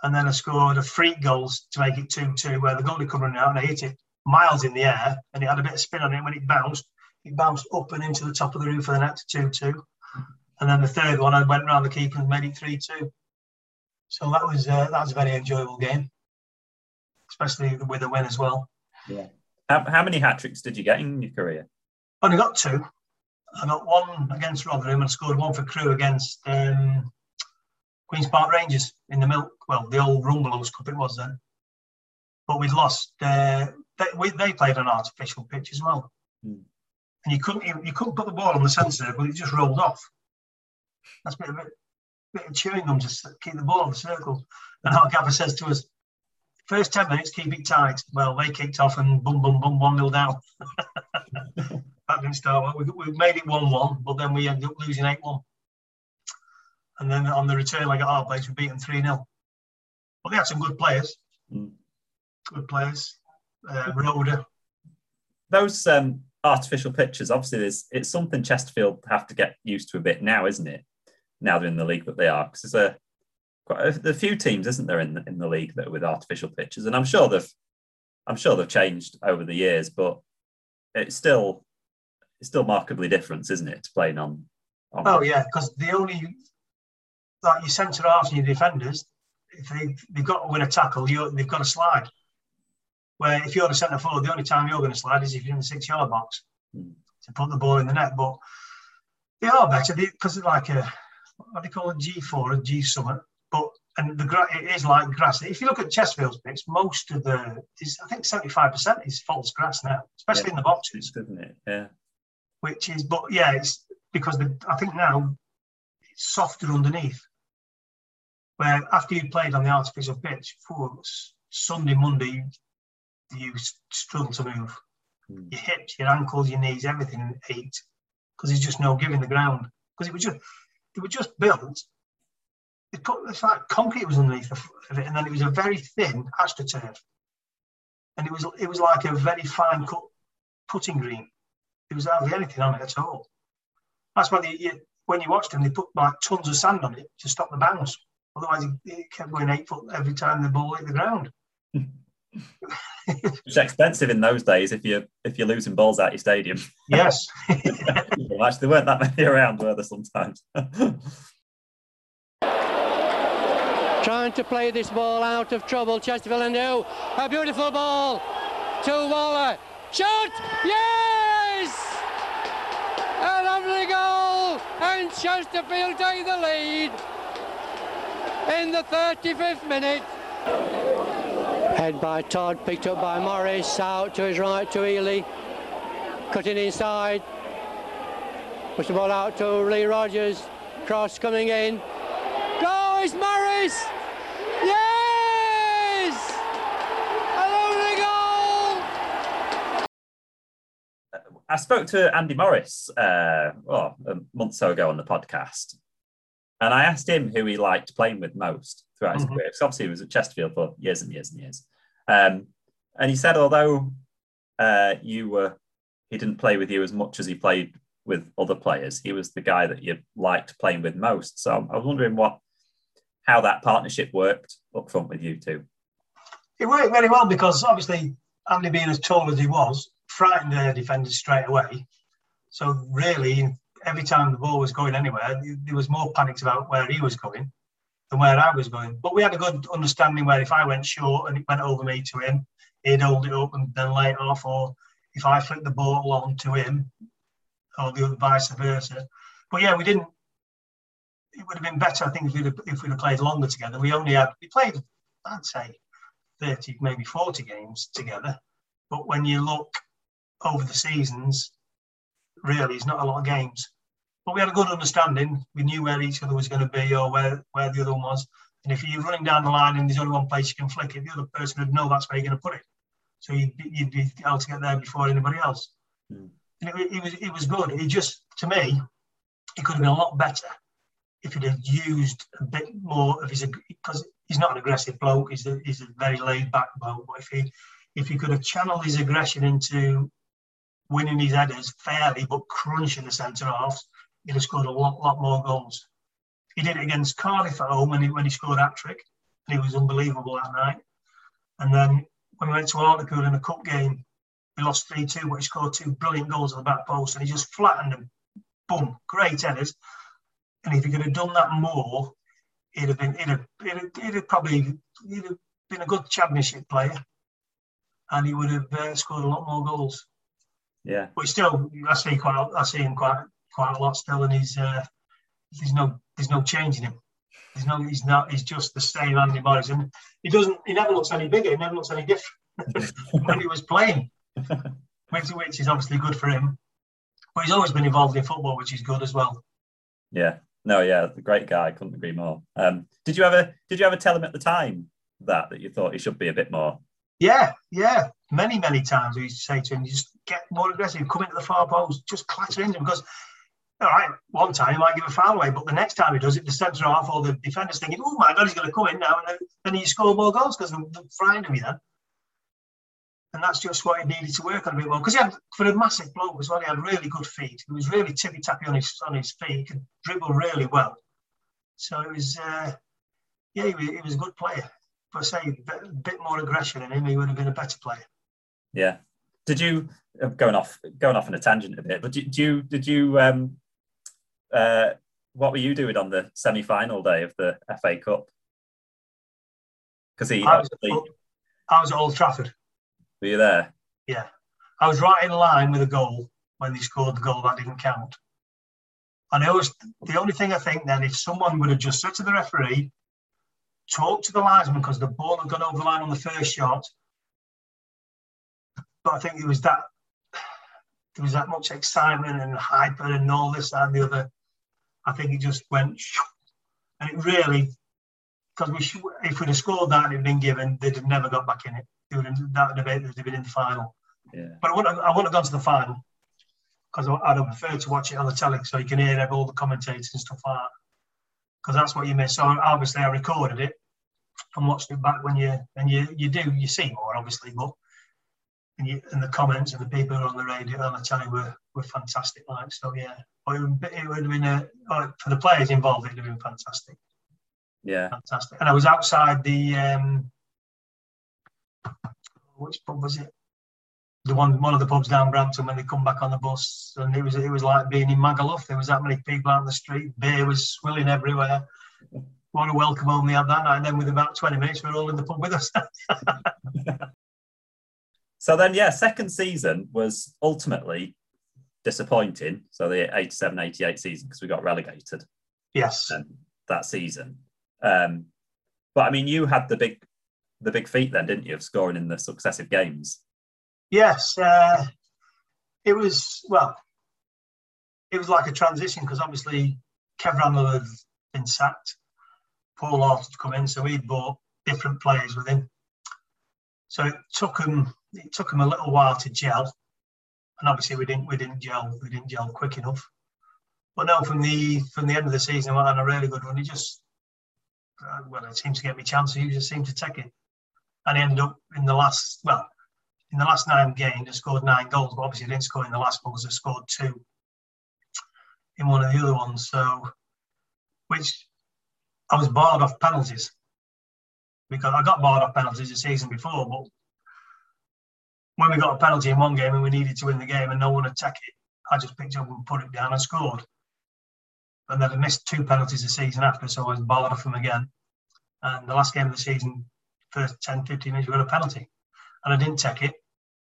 And then I scored a freak goals to make it 2 2, where the goalie come running out and I hit it miles in the air, and it had a bit of spin on it when it bounced. It bounced up and into the top of the roof of the net to 2 2. And then the third one, I went around the keeper and made it 3 2. So that was uh, that was a very enjoyable game, especially with a win as well. Yeah. How, how many hat tricks did you get in your career? Only got two. I got one against Rotherham and scored one for Crewe against um, Queens Park Rangers in the Milk. Well, the old Rumbelows Cup it was then. But we'd lost. Uh, they, we, they played an artificial pitch as well, mm. and you couldn't you, you, couldn't put the ball on the centre, but it just rolled off. That's a bit, a bit, a bit of chewing gum to keep the ball in the circle. And our gaffer says to us, first 10 minutes, keep it tight. Well, they kicked off and boom, boom, boom, 1 nil down. that didn't start well. We, we made it 1 1, but then we ended up losing 8 1. And then on the return leg at our place, we beat them 3 0. But they had some good players. Mm. Good players. Uh, Rhoda. Those um, artificial pitches, obviously, there's, it's something Chesterfield have to get used to a bit now, isn't it? Now they're in the league that they are. Because there's a, quite a, a, few teams, isn't there, in the, in the league that are with artificial pitches? And I'm sure they've I'm sure they've changed over the years, but it's still it's still markedly different, isn't it, to playing on? on oh yeah, because the only like your centre halves and your defenders, if they they've got to win a tackle, you they've got to slide. Where if you're the centre forward, the only time you're going to slide is if you're in the six yard box mm. to put the ball in the net. But they are better because it's like a what do you call it, G four, a G summit. But and the gra- it is like grass. If you look at Chesterfield's pitch, most of the is I think seventy five percent is false grass now, especially yeah. in the boxes, isn't it? Yeah. Which is, but yeah, it's because the, I think now it's softer underneath. Where after you played on the artificial pitch, for Sunday, Monday, you struggle to move. Mm. Your hips, your ankles, your knees, everything ached because there's just no giving the ground. Because it was just, they were just built it it's like concrete was underneath of it, and then it was a very thin astroturf, and it was it was like a very fine cut putting green. There was hardly anything on it at all. That's why they, you, when you watched them, they put like tons of sand on it to stop the bounce. Otherwise, it, it kept going eight foot every time the ball hit the ground. it's expensive in those days if you if you're losing balls out your stadium. Yes. well, actually, there weren't that many around, were there? Sometimes trying to play this ball out of trouble. Chesterfield and do a beautiful ball to Waller. Shot! Yes! And Chesterfield take the lead in the 35th minute. Head by Todd, picked up by Morris, out to his right to Ely, cutting inside. Push the ball out to Lee Rogers, cross coming in. Go, it's Morris! Yes! A lovely goal! I spoke to Andy Morris uh, well, a month or so ago on the podcast, and I asked him who he liked playing with most throughout his mm-hmm. career. Because obviously, he was at Chesterfield for years and years and years. Um, and he said, although uh, you were, he didn't play with you as much as he played with other players. He was the guy that you liked playing with most. So I was wondering what how that partnership worked up front with you two. It worked very well because obviously Andy being as tall as he was frightened their defenders straight away. So really, every time the ball was going anywhere, there was more panics about where he was going than where I was going. But we had a good understanding where if I went short and it went over me to him, he'd hold it up and then lay it off, or if I flicked the ball on to him, or the vice versa. But yeah, we didn't it would have been better, I think, if we'd have, if we'd have played longer together. We only had we played, I'd say, thirty, maybe forty games together. But when you look over the seasons, really, it's not a lot of games. But we had a good understanding. We knew where each other was going to be or where, where the other one was. And if you're running down the line and there's only one place you can flick it, the other person would know that's where you're going to put it. So you'd, you'd be able to get there before anybody else. Mm. And it, it, was it was good. It just to me, it could have been a lot better if he'd have used a bit more of his because he's not an aggressive bloke. He's a, he's a very laid back bloke. But if he if he could have channeled his aggression into winning his headers fairly but crunching the centre halves, he'd have scored a lot lot more goals. He did it against Cardiff at home when he when he scored that trick, and he was unbelievable that night. And then when we went to Hartlepool in a cup game, we lost 3 2, but he scored two brilliant goals at the back post and he just flattened them. Boom, great headers. And if he could have done that more, he'd have been, he'd have, he'd have, he'd have probably he'd have been a good championship player and he would have uh, scored a lot more goals. Yeah. But still, I see quite, I see him quite, quite a lot still, and he's, uh, there's no, there's no change in him. He's no, he's not. He's just the same Andy Morris, and he doesn't. He never looks any bigger. He never looks any different when he was playing, which, which is obviously good for him. But he's always been involved in football, which is good as well. Yeah. No. Yeah. The great guy. Couldn't agree more. Um, did you ever? Did you ever tell him at the time that that you thought he should be a bit more? Yeah. Yeah. Many, many times we used to say to him, "Just get more aggressive. Come into the far post. Just clatter into him." Because all right, one time he might give a foul away, but the next time he does it, the centre half or the defender's thinking, oh my God, he's going to come in now. And then he score more goals because they're of you then. And that's just what he needed to work on a bit more. Because he had, for a massive bloke as well, he had really good feet. He was really tippy tappy on his, on his feet. He could dribble really well. So he was, uh, yeah, he was, he was a good player. But say, a bit more aggression in him, he would have been a better player. Yeah. Did you, uh, going off going off on a tangent a bit, but did you, did you, um, uh, what were you doing on the semi-final day of the FA Cup? Because he, I was, I was at Old Trafford. Were you there? Yeah, I was right in line with a goal when they scored the goal that didn't count. And I was the only thing I think then, if someone would have just said to the referee, talk to the linesman because the ball had gone over the line on the first shot. But I think it was that there was that much excitement and hyper and all this and the other. I think it just went, and it really, because we should, if we'd have scored that and it'd been given, they'd have never got back in it. They would have, that would have been, they'd been in the final. Yeah. But I wouldn't, have, I wouldn't have gone to the final because I'd have preferred to watch it on the telly so you can hear all the commentators and stuff like that. Because that's what you miss. So obviously I recorded it and watched it back when you and you you do you see more obviously, but and, you, and the comments and the people on the radio on the telly were were fantastic. Like so, yeah. But it would, it would have been a, for the players involved. It would have been fantastic. Yeah, fantastic. And I was outside the um, which pub was it? The one, one of the pubs down Brampton when they come back on the bus, and it was it was like being in Magaluf. There was that many people out on the street. Beer was swilling everywhere. What a welcome home they had that night. And then with about twenty minutes, we are all in the pub with us. so then, yeah, second season was ultimately disappointing. So the 87 88 season, because we got relegated. Yes. Um, that season. Um, but I mean, you had the big the big feat then, didn't you, of scoring in the successive games? Yes. Uh, it was, well, it was like a transition because obviously Kev Randall had been sacked. Paul Hart had come in, so he'd brought different players with him. So it took him it took him a little while to gel and obviously we didn't we didn't gel we didn't gel quick enough. But no, from the from the end of the season, went on a really good run. He just uh, well, it seems to get me chances. He just seemed to take it, and he ended up in the last well, in the last nine games, he scored nine goals. But obviously, he didn't score in the last one because he scored two in one of the other ones. So, which I was barred off penalties because I got barred off penalties the season before, but when we got a penalty in one game and we needed to win the game and no one take it, I just picked up and put it down and scored. And then I missed two penalties the season after, so I was barred off them again. And the last game of the season, first 10, 15 minutes, we got a penalty. And I didn't take it.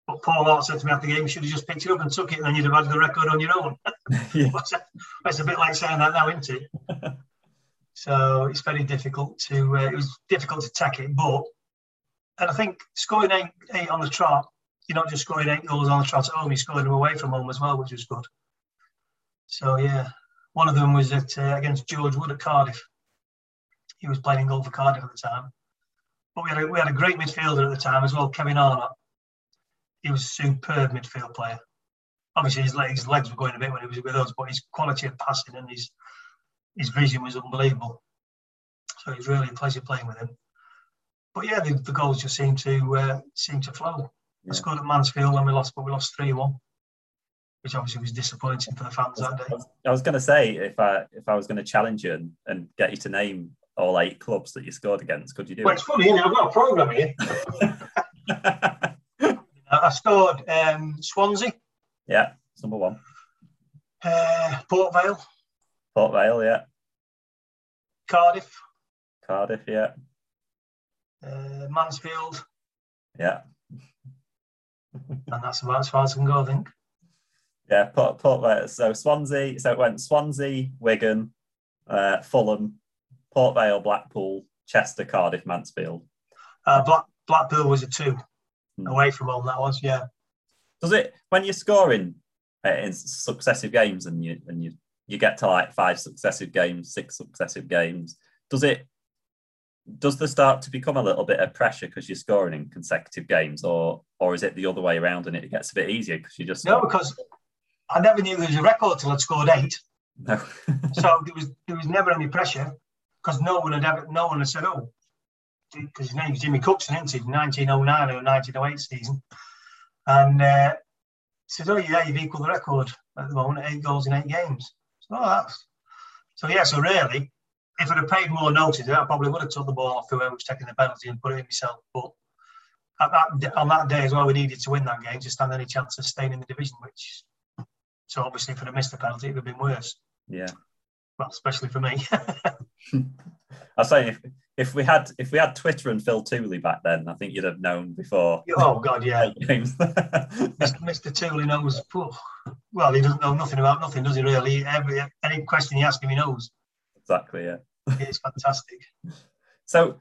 But Paul Hart said to me after the game, you should have just picked it up and took it, and then you'd have had the record on your own. yeah. it's a bit like saying that now, isn't it? So it's very difficult to. Uh, it was difficult to tack it, but and I think scoring eight, eight on the trot, you're not just scoring eight goals on the trot at home, you're scoring them away from home as well, which was good. So yeah, one of them was at uh, against George Wood at Cardiff. He was playing goal for Cardiff at the time. But we had a, we had a great midfielder at the time as well, Kevin Arnott. He was a superb midfield player. Obviously, his legs, his legs were going a bit when he was with us, but his quality of passing and his his vision was unbelievable. So it was really a pleasure playing with him. But yeah, the, the goals just seemed to uh, seem to flow. Yeah. I scored at Mansfield when we lost, but we lost three one, which obviously was disappointing for the fans that I day. was, I was going to say if I if I was going to challenge you and, and get you to name all eight clubs that you scored against, could you do Well, it's funny, isn't it? I've got a program here. I scored um, Swansea, yeah, it's number one. uh, Port Vale, Port Vale, yeah. Cardiff, Cardiff, yeah, uh, Mansfield, yeah, and that's about as far as I can go, I think. yeah. Port Port Vale. So Swansea. So it went Swansea, Wigan, uh, Fulham, Port Vale, Blackpool, Chester, Cardiff, Mansfield. Uh, Black, Blackpool was a two Hmm. away from home. That was yeah. Does it when you're scoring uh, in successive games and you and you you get to like five successive games, six successive games? Does it does there start to become a little bit of pressure because you're scoring in consecutive games, or or is it the other way around and it gets a bit easier because you just No, because I never knew there was a record till I'd scored eight. no. So there was there was never any pressure because no one had ever no one had said oh because his name's Jimmy Cookson, isn't he? 1909 or 1908 season, and uh, said oh yeah you've equalled the record at the moment eight goals in eight games. So oh, that's so yeah so really if I'd have paid more notice I probably would have took the ball off whoever was taking the penalty and put it in myself. But at that on that day as well we needed to win that game to stand any chance of staying in the division, which so obviously if I'd have missed the penalty it would have been worse yeah. well, especially for me. I was saying if if we had if we had Twitter and Phil Tooley back then, I think you'd have known before oh God, yeah. Mr. Mr. Tooley knows. Well, he doesn't know nothing about nothing, does he? Really, every any question you ask him, he knows. exactly, yeah. It's fantastic. So,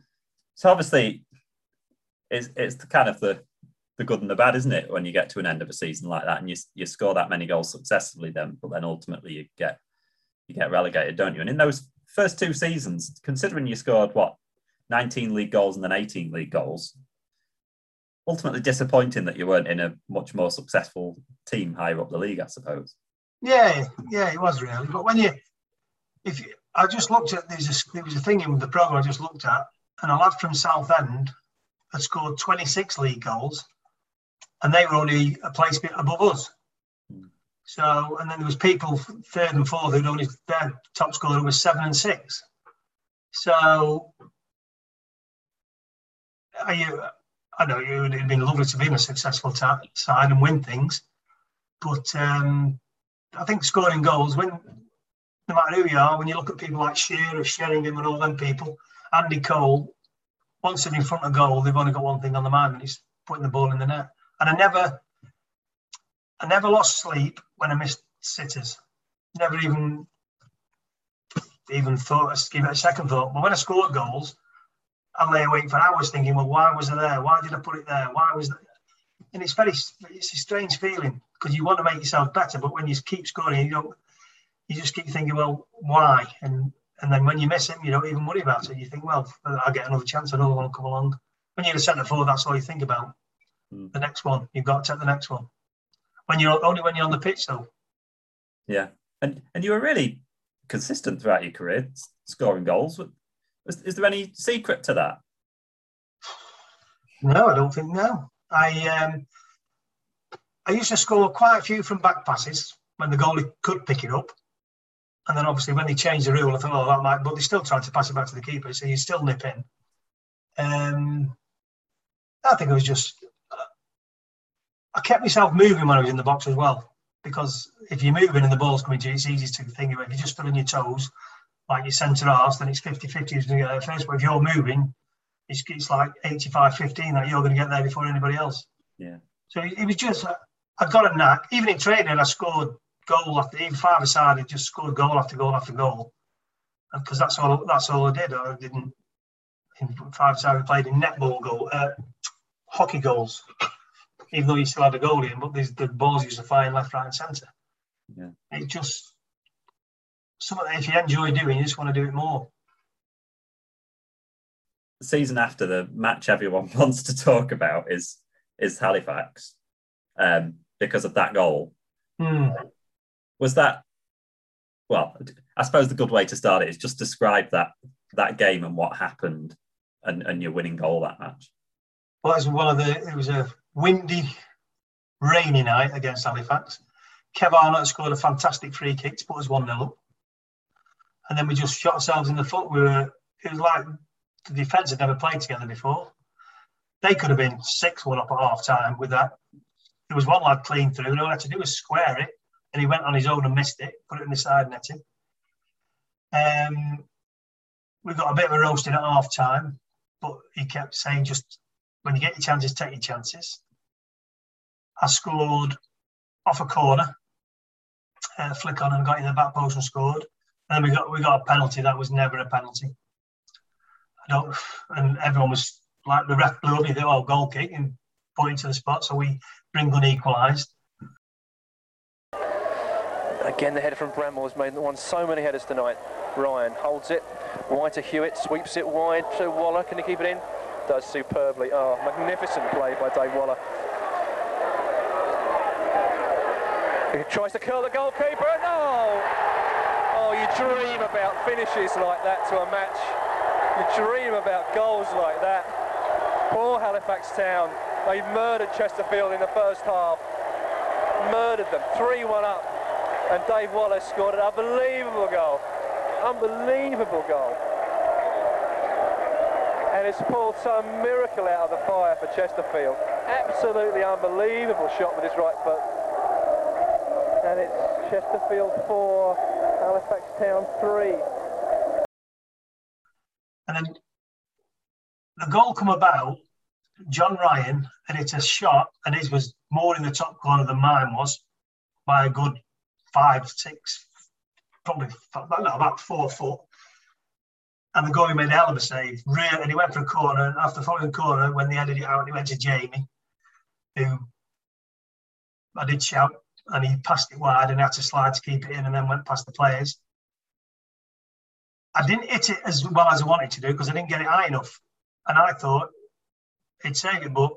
so obviously, it's it's the kind of the the good and the bad, isn't it? When you get to an end of a season like that, and you you score that many goals successfully, then but then ultimately you get you get relegated, don't you? And in those first two seasons, considering you scored what 19 league goals and then 18 league goals, ultimately disappointing that you weren't in a much more successful team higher up the league, I suppose. Yeah, yeah, it was really. But when you, if you, I just looked at there's a there was a thing in the program I just looked at, and a lad from Southend had scored 26 league goals, and they were only a place above us. So, and then there was people third and fourth who'd only their top scorer was seven and six. So, I, I know it would have been lovely to be in a successful ta- side and win things, but um, I think scoring goals when no matter who you are, when you look at people like Shearer, Sheringham, and all them people, Andy Cole, once they're in front of goal, they've only got one thing on the mind, and it's putting the ball in the net. And I never, I never lost sleep when I missed sitters. Never even, even thought, give it a second thought. But when I scored goals, I lay awake for hours thinking, well, why was I there? Why did I put it there? Why was that? And it's very, it's a strange feeling because you want to make yourself better, but when you keep scoring, you don't, you just keep thinking, well, why? And and then when you miss it, you don't even worry about it. You think, well, I'll get another chance, another one will come along. When you're a centre forward, that's all you think about. Mm. The next one, you've got to take the next one. When you're only when you're on the pitch, though. Yeah, and and you were really consistent throughout your career, scoring goals. Is, is there any secret to that? No, I don't think no. I um, I used to score quite a few from back passes when the goalie could pick it up, and then obviously when they changed the rule, I thought, oh, that might. But they still tried to pass it back to the keeper, so you still nip in. Um, I think it was just I kept myself moving when I was in the box as well, because if you're moving and the ball's coming to you, it's easy to think of it. If you're just on your toes, like your centre arse, then it's 50-50 who's going to get there first. But if you're moving, it's, it's like 85-15 that you're going to get there before anybody else. Yeah. So it, it was just, uh, I got a knack. Even in training, I scored goal after, even five aside, I just scored goal after goal after goal. because that's all that's all I did. I didn't in five times I played in netball goal, uh, hockey goals, even though you still had a goalie in, but these, the balls used to fly in left, right, and centre. Yeah. It just something that if you enjoy doing, you just want to do it more. The season after the match everyone wants to talk about is is Halifax um, because of that goal. Hmm. Was that well? I suppose the good way to start it is just describe that that game and what happened and, and your winning goal that match. Well, it was one of the. It was a windy, rainy night against Halifax. Kev Arnott scored a fantastic free kick to put us one 0 up, and then we just shot ourselves in the foot. We were. It was like the defence had never played together before. They could have been six one up at half time with that. There was one lad clean through, and all I had to do was square it, and he went on his own and missed it, put it in the side netting. Um, we got a bit of a roasting at half time, but he kept saying just when you get your chances, take your chances. I scored off a corner, uh, flick on and got in the back post and scored. And then we got we got a penalty that was never a penalty. I don't, and everyone was like the ref blew up. He thought, "Oh, goal kick," and pointing to the spot. So we Ringgun equalised. Again, the header from Bramwell has made won so many headers tonight. Ryan holds it, wide to Hewitt, sweeps it wide to Waller. Can he keep it in? Does superbly. Oh, magnificent play by Dave Waller. He tries to curl the goalkeeper. No! Oh, you dream about finishes like that to a match. You dream about goals like that. Poor Halifax Town. They murdered Chesterfield in the first half. Murdered them. 3-1 up. And Dave Waller's scored an unbelievable goal. Unbelievable goal. And it's pulled some miracle out of the fire for Chesterfield. Absolutely unbelievable shot with his right foot. And it's Chesterfield 4, Halifax Town 3. And then the goal come about, John Ryan, and it's a shot, and his was more in the top corner than mine was by a good five, six, probably no, about four foot. And the goalie made a hell of a save. Real, and he went for a corner. And after following the corner, when they ended it out, he went to Jamie, who I did shout, and he passed it wide and had to slide to keep it in, and then went past the players. I didn't hit it as well as I wanted to do because I didn't get it high enough. And I thought he'd save it, but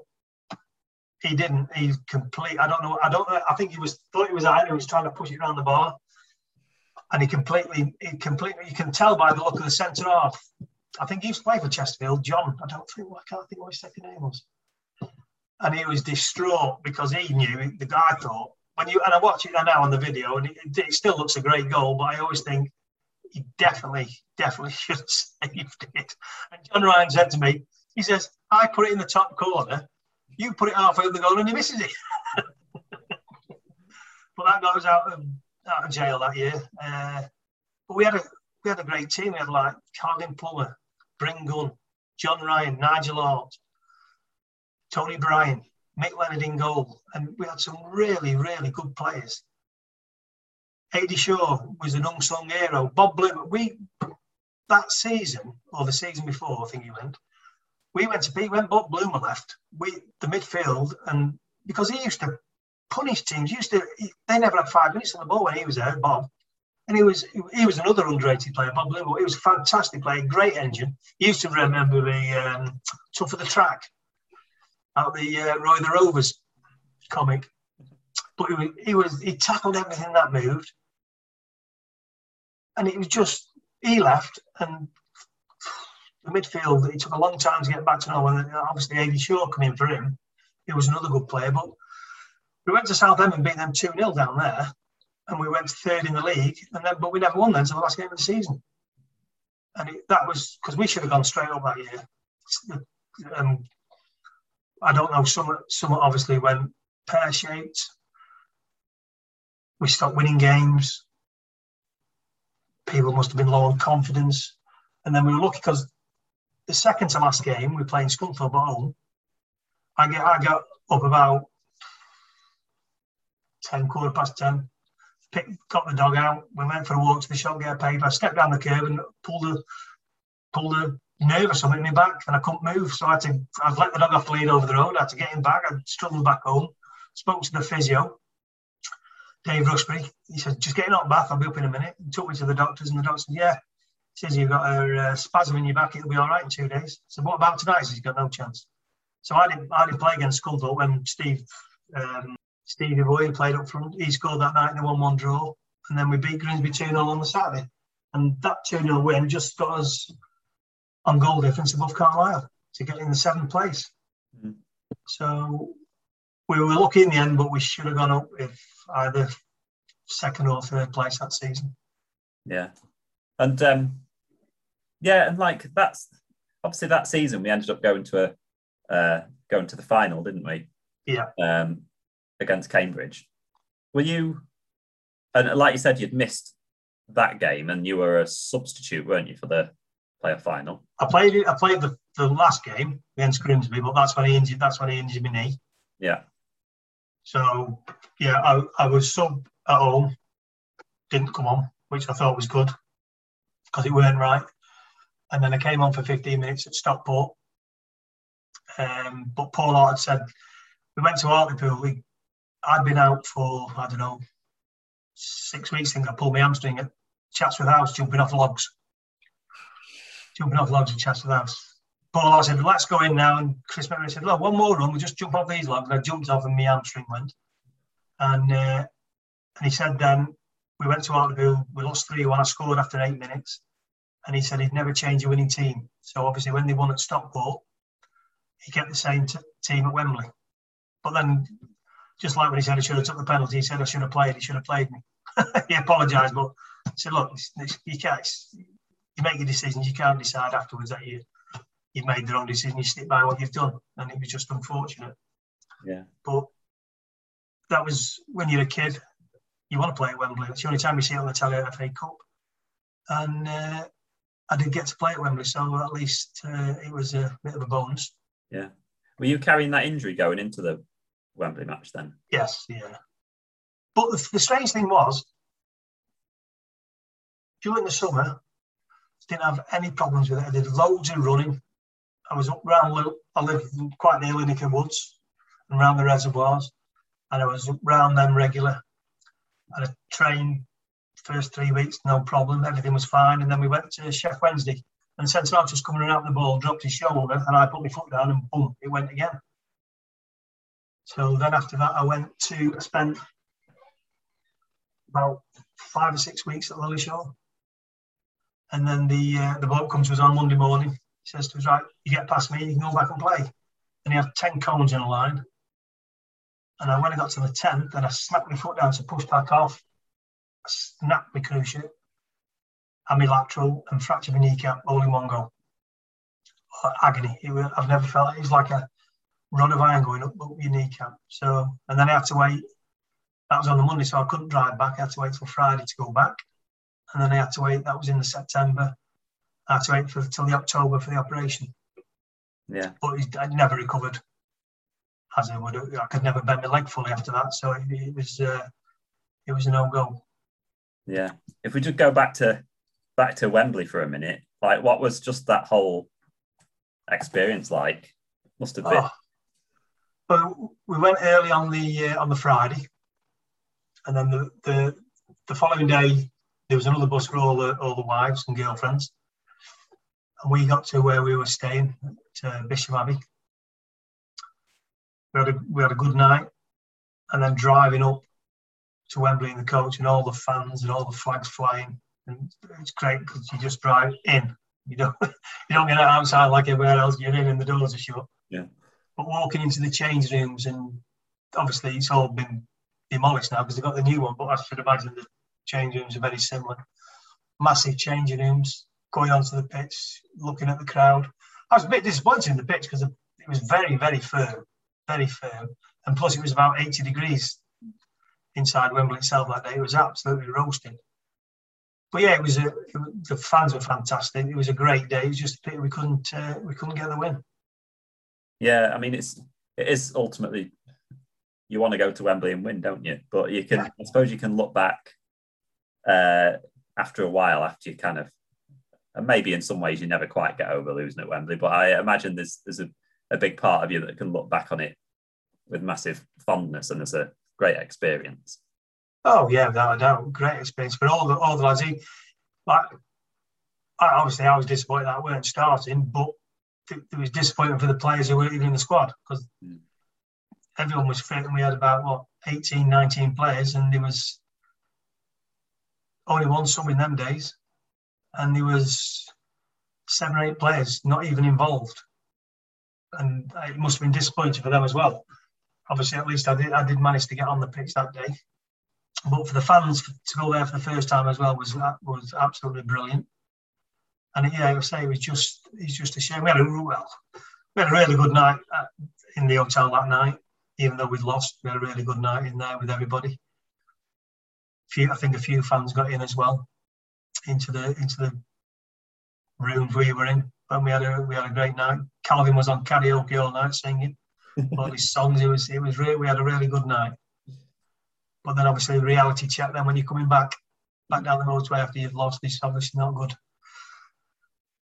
he didn't. He complete. I don't know. I don't know. I think he was thought he was high. He was trying to push it around the bar, and he completely, he completely. You can tell by the look of the centre half. I think he used to play for Chesterfield. John. I don't think. I can't think what his second name was. And he was distraught because he knew the guy thought when you and I watch it now on the video, and it, it still looks a great goal. But I always think he definitely, definitely should have saved it. And John Ryan said to me, he says, I put it in the top corner, you put it halfway up the goal and he misses it. but that got us out of, out of jail that year. Uh, but we had a we had a great team. We had like Calvin Plummer, Gun, John Ryan, Nigel Hart, Tony Brien, Mick Leonard in goal. And we had some really, really good players. Eddie Shaw was an unsung hero. Bob Bloom, we that season or the season before, I think he went. We went to beat when Bob Bloomer left. We the midfield and because he used to punish teams, used to they never had five minutes on the ball when he was there, Bob. And he was he was another underrated player, Bob Bloomer. He was a fantastic player, great engine. He used to remember the um, tough for the track out the uh, Roy the Rovers comic. But he was, he was he tackled everything that moved and it was just he left and the midfield. It took a long time to get back to normal. And obviously, Eddie Shaw coming for him. He was another good player, but we went to Southend and beat them two 0 down there, and we went third in the league. And then, but we never won then until the last game of the season. And it, that was because we should have gone straight up that year. Um, I don't know. Some some obviously went pear shaped. We stopped winning games people must have been low on confidence. And then we were lucky because the second to last game, we were playing Scunthorpe at home. I get I got up about 10, quarter past 10. picked, got the dog out. We went for a walk to the shop, get paper. I stepped down the curb and pulled the pulled a or something in my back, and I couldn't move. So I had to. I let the dog off the lead over the road. I had to get him back. I struggled back home. Spoke to the physio, Dave Rushbury. He said, "Just get in hot bath. I'll be up in a minute." He took me to the doctors, and the doctor said, "Yeah." He says you've got a uh, spasm in your back. It'll be all right in two days. So what about tonight? He says he's got no chance. So I didn't. I didn't play against Scunthorpe when Steve. Um, Stevie Boy played up front. He scored that night in a 1 1 draw. And then we beat Grimsby 2 0 on the Saturday. And that 2 0 win just got us on goal difference above Carlisle to get in the seventh place. Mhm. So we were lucky in the end, but we should have gone up with either second or third place that season. Yeah. And um yeah, and like that's obviously that season we ended up going to a uh going to the final, didn't we? Yeah. Um against Cambridge. Were you and like you said, you'd missed that game and you were a substitute, weren't you, for the player final? I played it. I played the, the last game against Grimsby, but that's when he injured. That's when he injured my knee. Yeah. So yeah, I, I was sub at home, didn't come on, which I thought was good because it weren't right. And then I came on for 15 minutes at Stockport. Um, but Paul Hart had said we went to Hartlepool. We, I'd been out for I don't know six weeks. I think I pulled my hamstring at Chatsworth House jumping off logs, jumping off logs at Chatsworth House. Paul Hart said, "Let's go in now." And Chris Merritt said, "Look, one more run. we'll just jump off these logs." And I jumped off, and my hamstring went. And uh, and he said, then we went to Hartlepool. We lost three one. I scored after eight minutes. And he said he'd never change a winning team. So obviously, when they won at Stockport, he kept the same t- team at Wembley. But then, just like when he said I should have took the penalty, he said I should have played. He should have played me. he apologised, but he said, "Look, it's, it's, you can't. You make your decisions. You can't decide afterwards that you you've made the wrong decision. You stick by what you've done." And it was just unfortunate. Yeah. But that was when you're a kid. You want to play at Wembley. It's the only time you see it on the telly at FA Cup. And uh, I did get to play at Wembley, so at least uh, it was a bit of a bonus. Yeah. Were you carrying that injury going into the Wembley match then? Yes, yeah. But the, the strange thing was, during the summer, didn't have any problems with it. I did loads of running. I was up round, I lived quite near Linacre Woods and around the reservoirs, and I was up round them regular. And I trained first three weeks, no problem. Everything was fine. And then we went to Sheff Wednesday, and Central was coming out the ball, dropped his shoulder, and I put my foot down, and boom, it went again. So then after that, I went to I spent about five or six weeks at Lilleshall. And then the uh, the bloke comes to us on Monday morning. He says to us, right, you get past me, you can go back and play. And he had 10 cones in a line. And I, when I got to the 10th, and I snapped my foot down to push back off, I snapped my cruciate, and my lateral, and fractured my kneecap all in one go. Agony. Was, I've never felt it was like a rod of iron going up, up your kneecap. So, and then I had to wait. That was on the Monday, so I couldn't drive back. I had to wait till Friday to go back, and then I had to wait. That was in the September. I had to wait for till the October for the operation, Yeah. but I never recovered. As I would, have, I could never bend my leg fully after that, so it, it was uh, it was a no go. Yeah. If we just go back to back to Wembley for a minute, like what was just that whole experience like? Must have been. Oh. Well, we went early on the uh, on the Friday, and then the, the the following day there was another bus for all the all the wives and girlfriends, and we got to where we were staying at uh, Bisham Abbey. We had a we had a good night, and then driving up to Wembley in the coach, and all the fans and all the flags flying, and it's great because you just drive in. You don't you don't get out outside like everywhere else. You're in, and the doors are shut. Yeah. But walking into the change rooms, and obviously it's all been demolished now because they've got the new one. But I should imagine the change rooms are very similar. Massive changing rooms, going onto the pitch, looking at the crowd. I was a bit disappointed in the pitch because it was very, very firm, very firm. And plus, it was about 80 degrees inside Wembley itself that day. It was absolutely roasting. But yeah, it was a, it the fans were fantastic. It was a great day. It was just a pity we couldn't uh, we couldn't get the win. Yeah, I mean it's it is ultimately you want to go to Wembley and win, don't you? But you can I suppose you can look back uh, after a while, after you kind of, and maybe in some ways you never quite get over losing at Wembley, but I imagine there's there's a, a big part of you that can look back on it with massive fondness and as a great experience. Oh yeah, without a doubt, great experience for all the all the lads. He, like, I, obviously, I was disappointed that I weren't starting, but it, it was disappointing for the players who weren't even in the squad because mm. everyone was fit, and we had about what 18, 19 players, and there was only one sub in them days, and there was seven or eight players not even involved, and it must have been disappointing for them as well. Obviously, at least I did I did manage to get on the pitch that day, but for the fans to go there for the first time as well was uh, was absolutely brilliant. And yeah, I say it was just it's just a shame. We had a well, we had a really good night uh, in the hotel that night, even though we'd lost. We had a really good night in there with everybody few, I think a few fans got in as well into the into the rooms we were in. But we had a we had a great night. Calvin was on karaoke all night singing all his songs. It was it was really we had a really good night. But then obviously the reality check. Then when you're coming back back down the motorway after you've lost, it's obviously not good.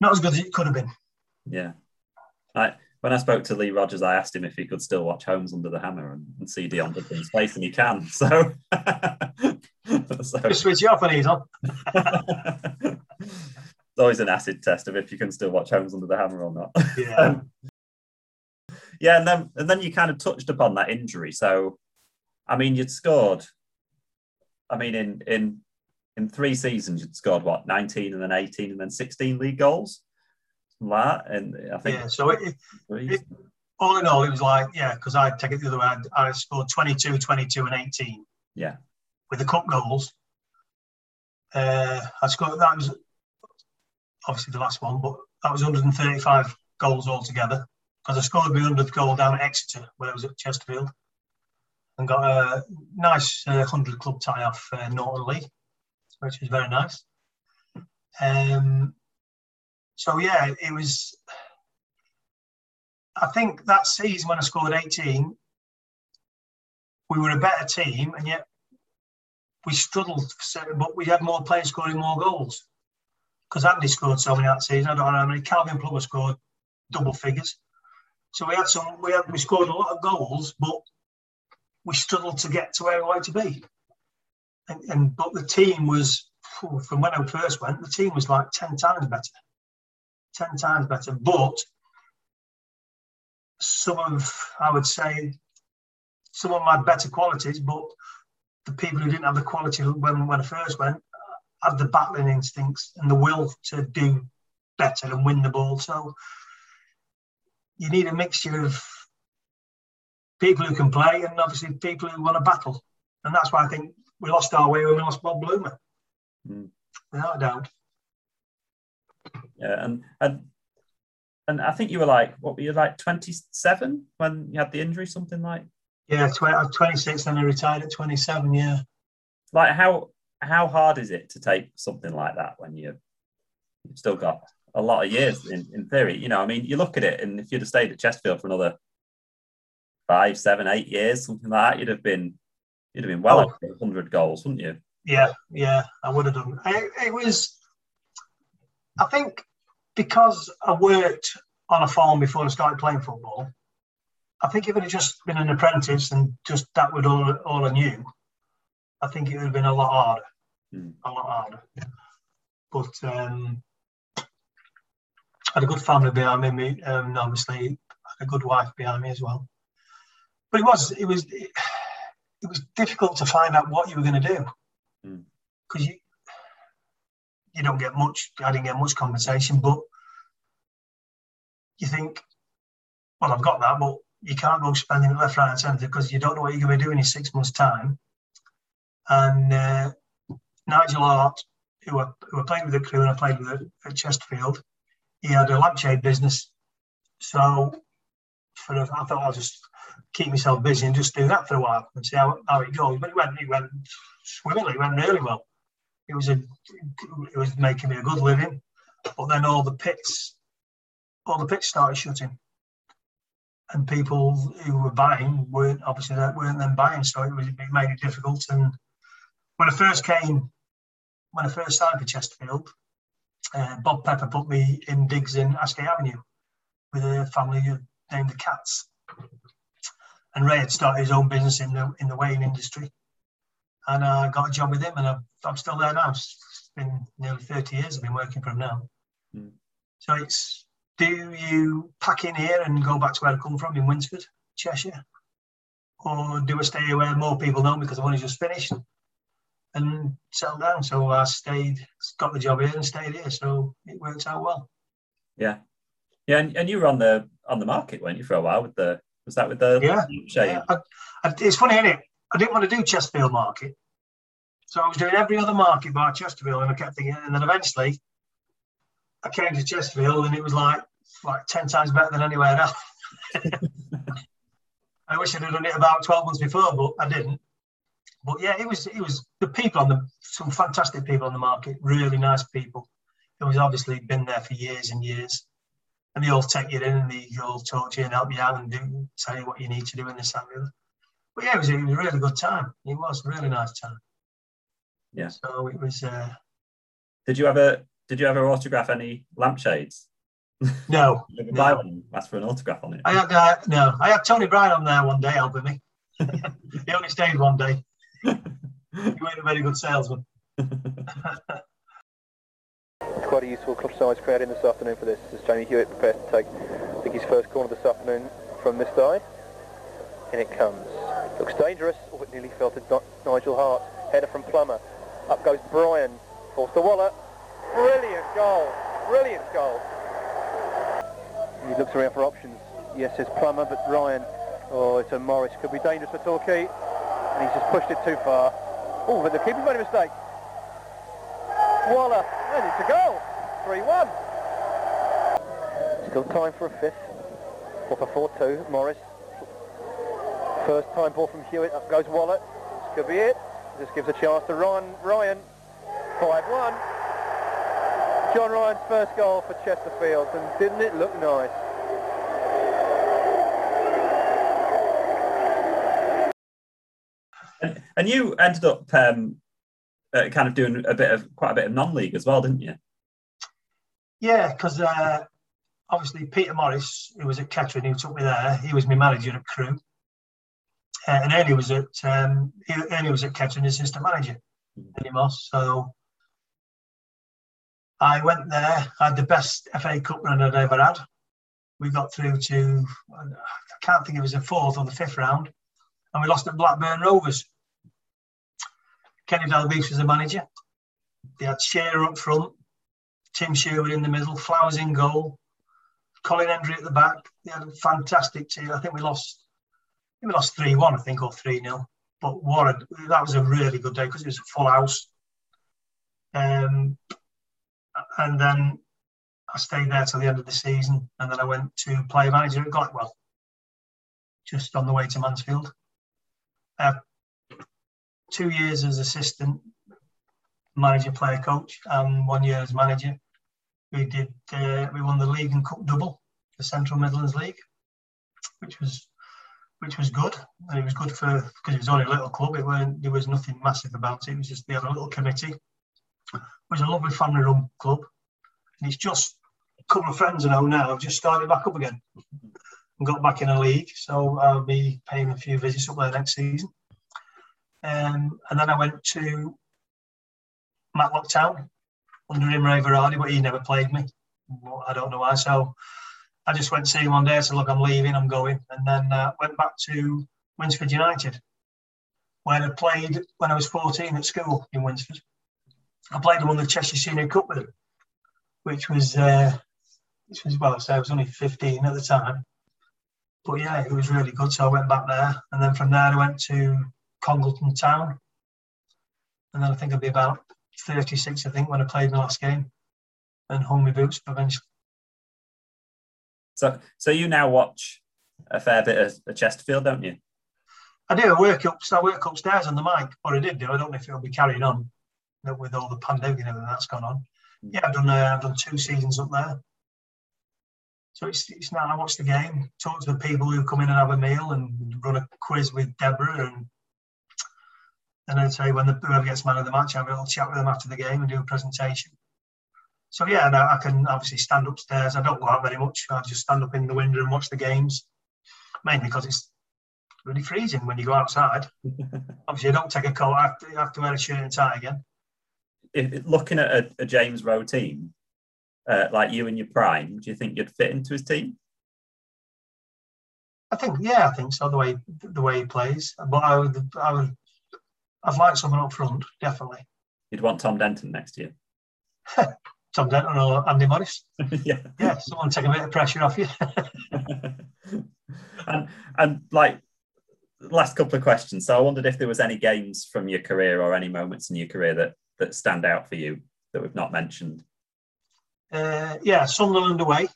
Not as good as it could have been. Yeah. I when I spoke to Lee Rogers, I asked him if he could still watch Homes Under the Hammer and, and see Dion Dublin's face, and he can. So so, Just switch you off and he's on. it's always an acid test of if you can still watch Homes Under the Hammer or not. Yeah. Um, yeah, and then and then you kind of touched upon that injury. So, I mean, you'd scored. I mean, in in in three seasons, you'd scored what nineteen, and then eighteen, and then sixteen league goals. That, and I think yeah. So it, it, all in all, it was like yeah, because I take it the other way. I scored 22, 22, and eighteen. Yeah with the cup goals. Uh, I scored that was obviously the last one, but that was 135 goals altogether because I scored my 100th goal down at Exeter when I was at Chesterfield and got a nice uh, 100 club tie off uh, Norton Lee, which was very nice. Um, so yeah, it was. I think that season when I scored 18, we were a better team, and yet we struggled, but we had more players scoring more goals. Because Andy scored so many that season. I don't know how many. Calvin Plummer scored double figures. So we had some. We had we scored a lot of goals, but we struggled to get to where we wanted to be. And, and but the team was from when I first went, the team was like ten times better, ten times better. But some of I would say some of had better qualities, but the people who didn't have the quality when, when I first went had the battling instincts and the will to do better and win the ball. So you need a mixture of people who can play and obviously people who want to battle. And that's why I think we lost our way when we lost Bob Bloomer. Mm. Without a doubt. Yeah, and and and I think you were like, what were you like, twenty seven when you had the injury, something like? Yeah, 20, 26, and I retired at 27. Yeah. Like how how hard is it to take something like that when you you've still got a lot of years in, in theory? You know, I mean, you look at it, and if you'd have stayed at Chesterfield for another five, seven, eight years, something like that, you'd have been you'd have been well oh. over 100 goals, wouldn't you? Yeah, yeah, I would have done. It was, I think, because I worked on a farm before I started playing football. I think if it had just been an apprentice and just that would all, all I knew, I think it would have been a lot harder. Mm. A lot harder. But um, I had a good family behind me, and obviously a good wife behind me as well. But it was it was it, it was difficult to find out what you were going to do because mm. you you don't get much. I didn't get much compensation, but you think, well, I've got that, but you can't go spending left, right, and centre because you don't know what you're going to be doing in six months' time. And uh, Nigel Hart, who I, who I played with the Crewe and I played with at Chesterfield, he had a lampshade business. So for I thought I'll just keep myself busy and just do that for a while and see how, how it goes. But it went, it went swimmingly, it went really well. It was a, it was making me a good living. But then all the pits, all the pits started shutting and people who were buying weren't obviously that weren't then buying, so it was it made it difficult. And when I first came when I first signed for Chesterfield, uh, Bob Pepper put me in digs in Ascot Avenue with a family named the Cats. And Ray had started his own business in the in the weighing industry, and I got a job with him, and I've, I'm still there now. It's been nearly 30 years I've been working for him now. Mm. So it's do you pack in here and go back to where I come from in Winsford, Cheshire, or do I stay where more people know because I've only just finished and settled down? So I stayed, got the job here and stayed here. So it worked out well. Yeah, yeah, and, and you were on the on the market, weren't you, for a while with the was that with the Yeah. Yeah, I, I, it's funny, isn't it? I didn't want to do Chesterfield Market. So I was doing every other market bar Chesterfield, and I kept thinking, and then eventually I came to Chesterfield, and it was like like ten times better than anywhere else. I wish I'd have done it about twelve months before, but I didn't. But yeah, it was it was the people on the some fantastic people on the market, really nice people. It was obviously been there for years and years, and they all take you in and they all talk to you and help you out and do tell you what you need to do in this and the other. But yeah, it was, it was a really good time. It was a really nice time. Yeah. So it was. Uh, Did you ever did you ever autograph any lampshades? no, Did No. buy one? Ask for an autograph on it. I had uh, no, I had Tony Brien on there one day helping me. he only stayed one day. He wasn't a very good salesman. It's quite a useful club size crowd in this afternoon for this as Jamie Hewitt prepares to take I think his first corner this afternoon from this side. In it comes. Looks dangerous. Oh, it nearly fell to Nigel Hart. Header from Plummer. Up goes Brian. Falls to Waller. Brilliant goal. Brilliant goal. He looks around for options. Yes, it's Plummer, but Ryan. Oh, it's a Morris. Could be dangerous for Torquay. And he's just pushed it too far. Oh, but the keeper made a mistake. Waller, and it's a goal. 3-1. Still time for a fifth. Or for 4-2, Morris. First time ball from Hewitt, up goes Waller. This could be it. This gives a chance to Ryan. Ryan, 5-1. John Ryan's first goal for Chesterfield, and didn't it look nice? And, and you ended up um, uh, kind of doing a bit of quite a bit of non-league as well, didn't you? Yeah, because uh, obviously Peter Morris, who was at Kettering, who took me there, he was my manager at Crewe. Uh, and Ernie was at um, Ernie was at Kettering, assistant manager, Ernie Moss. So I went there. Had the best FA Cup run I'd ever had. We got through to I can't think it was the fourth or the fifth round, and we lost at Blackburn Rovers. Kenny Dalglish was the manager. They had Shearer up front, Tim Sherwood in the middle, Flowers in goal, Colin Hendry at the back. They had a fantastic team. I think we lost. Think we lost three one. I think or three 0 But what a, that was a really good day because it was a full house. Um, and then I stayed there till the end of the season, and then I went to play manager at Glapwell, just on the way to Mansfield. Uh, two years as assistant manager, player coach, and one year as manager. We did. Uh, we won the league and cup double, the Central Midlands League, which was which was good. And it was good for because it was only a little club. It weren't. There was nothing massive about it. It was just had a little committee. Was a lovely family-run club, and it's just a couple of friends I know now have just started back up again and got back in a league. So I'll be paying a few visits up there next season. Um, and then I went to Matlock Town under Imre Varadi, but he never played me. I don't know why. So I just went to see him one day. I said, "Look, I'm leaving. I'm going." And then uh, went back to Winsford United, where I played when I was 14 at school in Winsford. I played and won the Cheshire Senior Cup with them, which was, uh, which was well, I say I was only 15 at the time. But yeah, it was really good. So I went back there, and then from there I went to Congleton Town, and then I think I'd be about 36, I think, when I played my last game, and hung my boots eventually. So, so you now watch a fair bit of, of Chesterfield, don't you? I do. I work up. So I work upstairs on the mic, or I did do. I don't know if it'll be carrying on with all the pandemic and everything that's gone on. Yeah, I've done. Uh, I've done two seasons up there. So it's it's now I watch the game, talk to the people who come in and have a meal, and run a quiz with Deborah, and And then say when the whoever gets man of the match, I have a little chat with them after the game and do a presentation. So yeah, now I can obviously stand upstairs. I don't go out very much. I just stand up in the window and watch the games, mainly because it's really freezing when you go outside. obviously, I don't take a coat. I have to, I have to wear a shirt and tie again. If, looking at a, a James Rowe team, uh, like you in your prime, do you think you'd fit into his team? I think, yeah, I think so. The way the way he plays, but I would, I would, I'd like someone up front, definitely. You'd want Tom Denton next year. Tom Denton or Andy Morris. yeah, yeah, someone take a bit of pressure off you. and and like last couple of questions. So I wondered if there was any games from your career or any moments in your career that that stand out for you that we've not mentioned. Uh, yeah, Sunderland away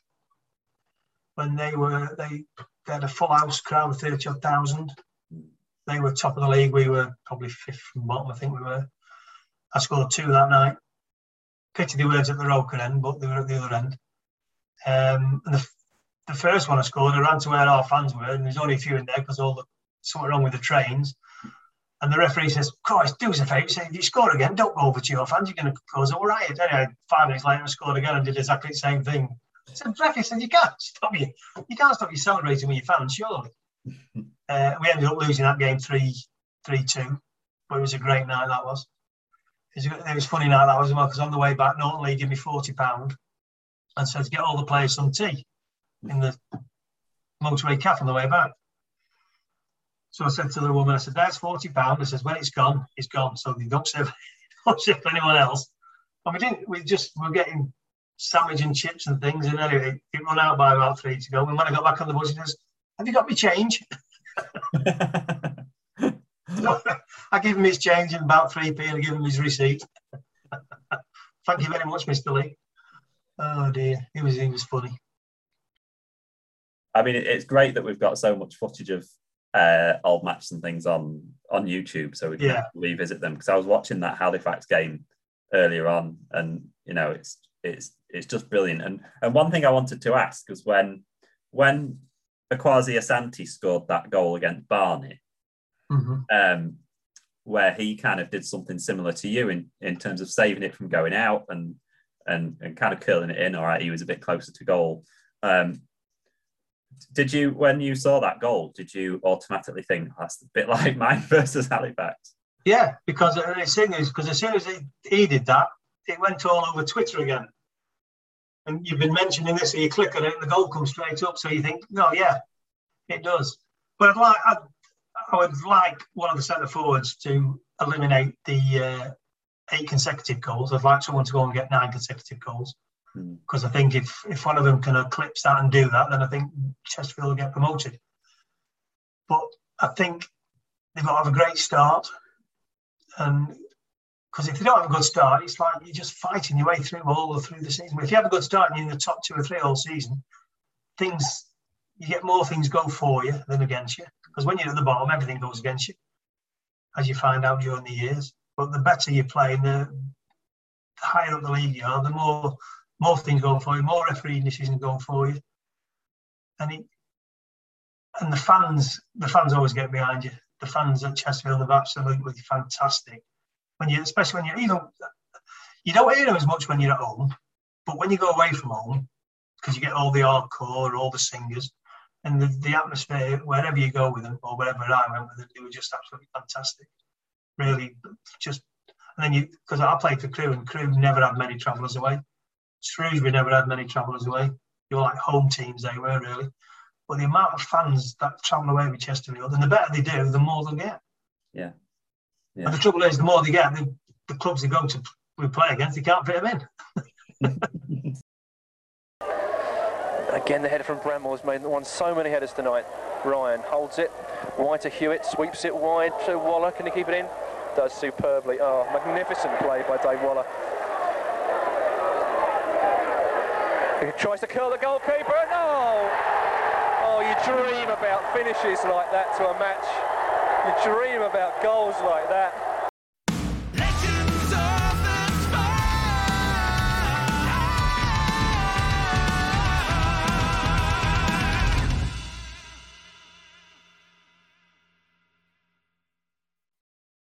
when they were they, had a full house crowd of thirty odd thousand. They were top of the league. We were probably fifth from bottom. I think we were. I scored two that night. Pity they weren't at the Roker end, but they were at the other end. Um, and the, the first one I scored, I ran to where our fans were, and there's only a few in there because all the something wrong with the trains. And the referee says, Christ, do us a favour. Say, if you score again, don't go over to your fans. You're going to cause a riot. Anyway, five minutes later, I scored again and did exactly the same thing. So the referee said, you can't stop you. You can't stop you celebrating with your fans, surely. uh, we ended up losing that game 3 3 2. But it was a great night, that was. It was, it was funny night, that was, because on the way back, Norton Lea gave me £40 and said to get all the players some tea in the motorway cafe on the way back. So I said to the woman, I said, that's forty pound. I says, when it's gone, it's gone. So you don't say, don't for anyone else. And we didn't. We just we were getting sandwich and chips and things. And anyway, it ran out by about three to go. And when I got back on the bus, he goes, "Have you got me change?" so I give him his change in about three p, and I give him his receipt. Thank you very much, Mister Lea. Oh dear, he was he was funny. I mean, it's great that we've got so much footage of uh, old matches and things on on YouTube, so we can Yeah. revisit them. Because I was watching that Halifax game earlier on, and you know, it's it's it's just brilliant. And and one thing I wanted to ask was when when Akwasi Asante scored that goal against Barnet, Mhm. um, where he kind of did something similar to you in in terms of saving it from going out and and and kind of curling it in. All right, he was a bit closer to goal. Um, did you, when you saw that goal, did you automatically think that's a bit like mine versus Halifax? Yeah, because the thing is, because as soon as he, he did that, it went all over Twitter again. And you've been mentioning this, so you click on it, and the goal comes straight up. So you think, no, yeah, it does. But I'd like, I'd, I would like one of the centre forwards to eliminate the uh, eight consecutive goals. I'd like someone to go and get nine consecutive goals. Hmm. Because I think if, if one of them can eclipse that and do that, then I think Chesterfield will get promoted. But I think they've got to have a great start. And because if they don't have a good start, it's like you're just fighting your way through all through the season. But if you have a good start and you're in the top two or three all season, things you get more things go for you than against you. Because when you're at the bottom, everything goes against you, as you find out during the years. But the better you play, the higher up the league you are, the more more things going for you, more refereeing decisions going for you, and it, and the fans, the fans always get behind you. The fans at Chesterfield are absolutely fantastic. When you, especially when you, you know, you don't hear them as much when you're at home, but when you go away from home, because you get all the hardcore, all the singers, and the, the atmosphere wherever you go with them, or wherever I went with them, they were just absolutely fantastic. Really, just and then you because I played for Crewe, and Crewe never had many travellers away. Shrewsbury never had many travellers away. They were like home teams, they were really. But the amount of fans that travel away with Chesterfield, and the better they do, the more they'll get. Yeah. And the trouble is, the more they get, the, the clubs they go to we play against, they can't fit them in. Again, the header from Bramwell has made won so many headers tonight. Ryan holds it wide to Hewitt, sweeps it wide to Waller. Can he keep it in? Does superbly. Oh, magnificent play by Dave Waller. He tries to curl the goalkeeper. No! Oh, you dream about finishes like that to a match. You dream about goals like that.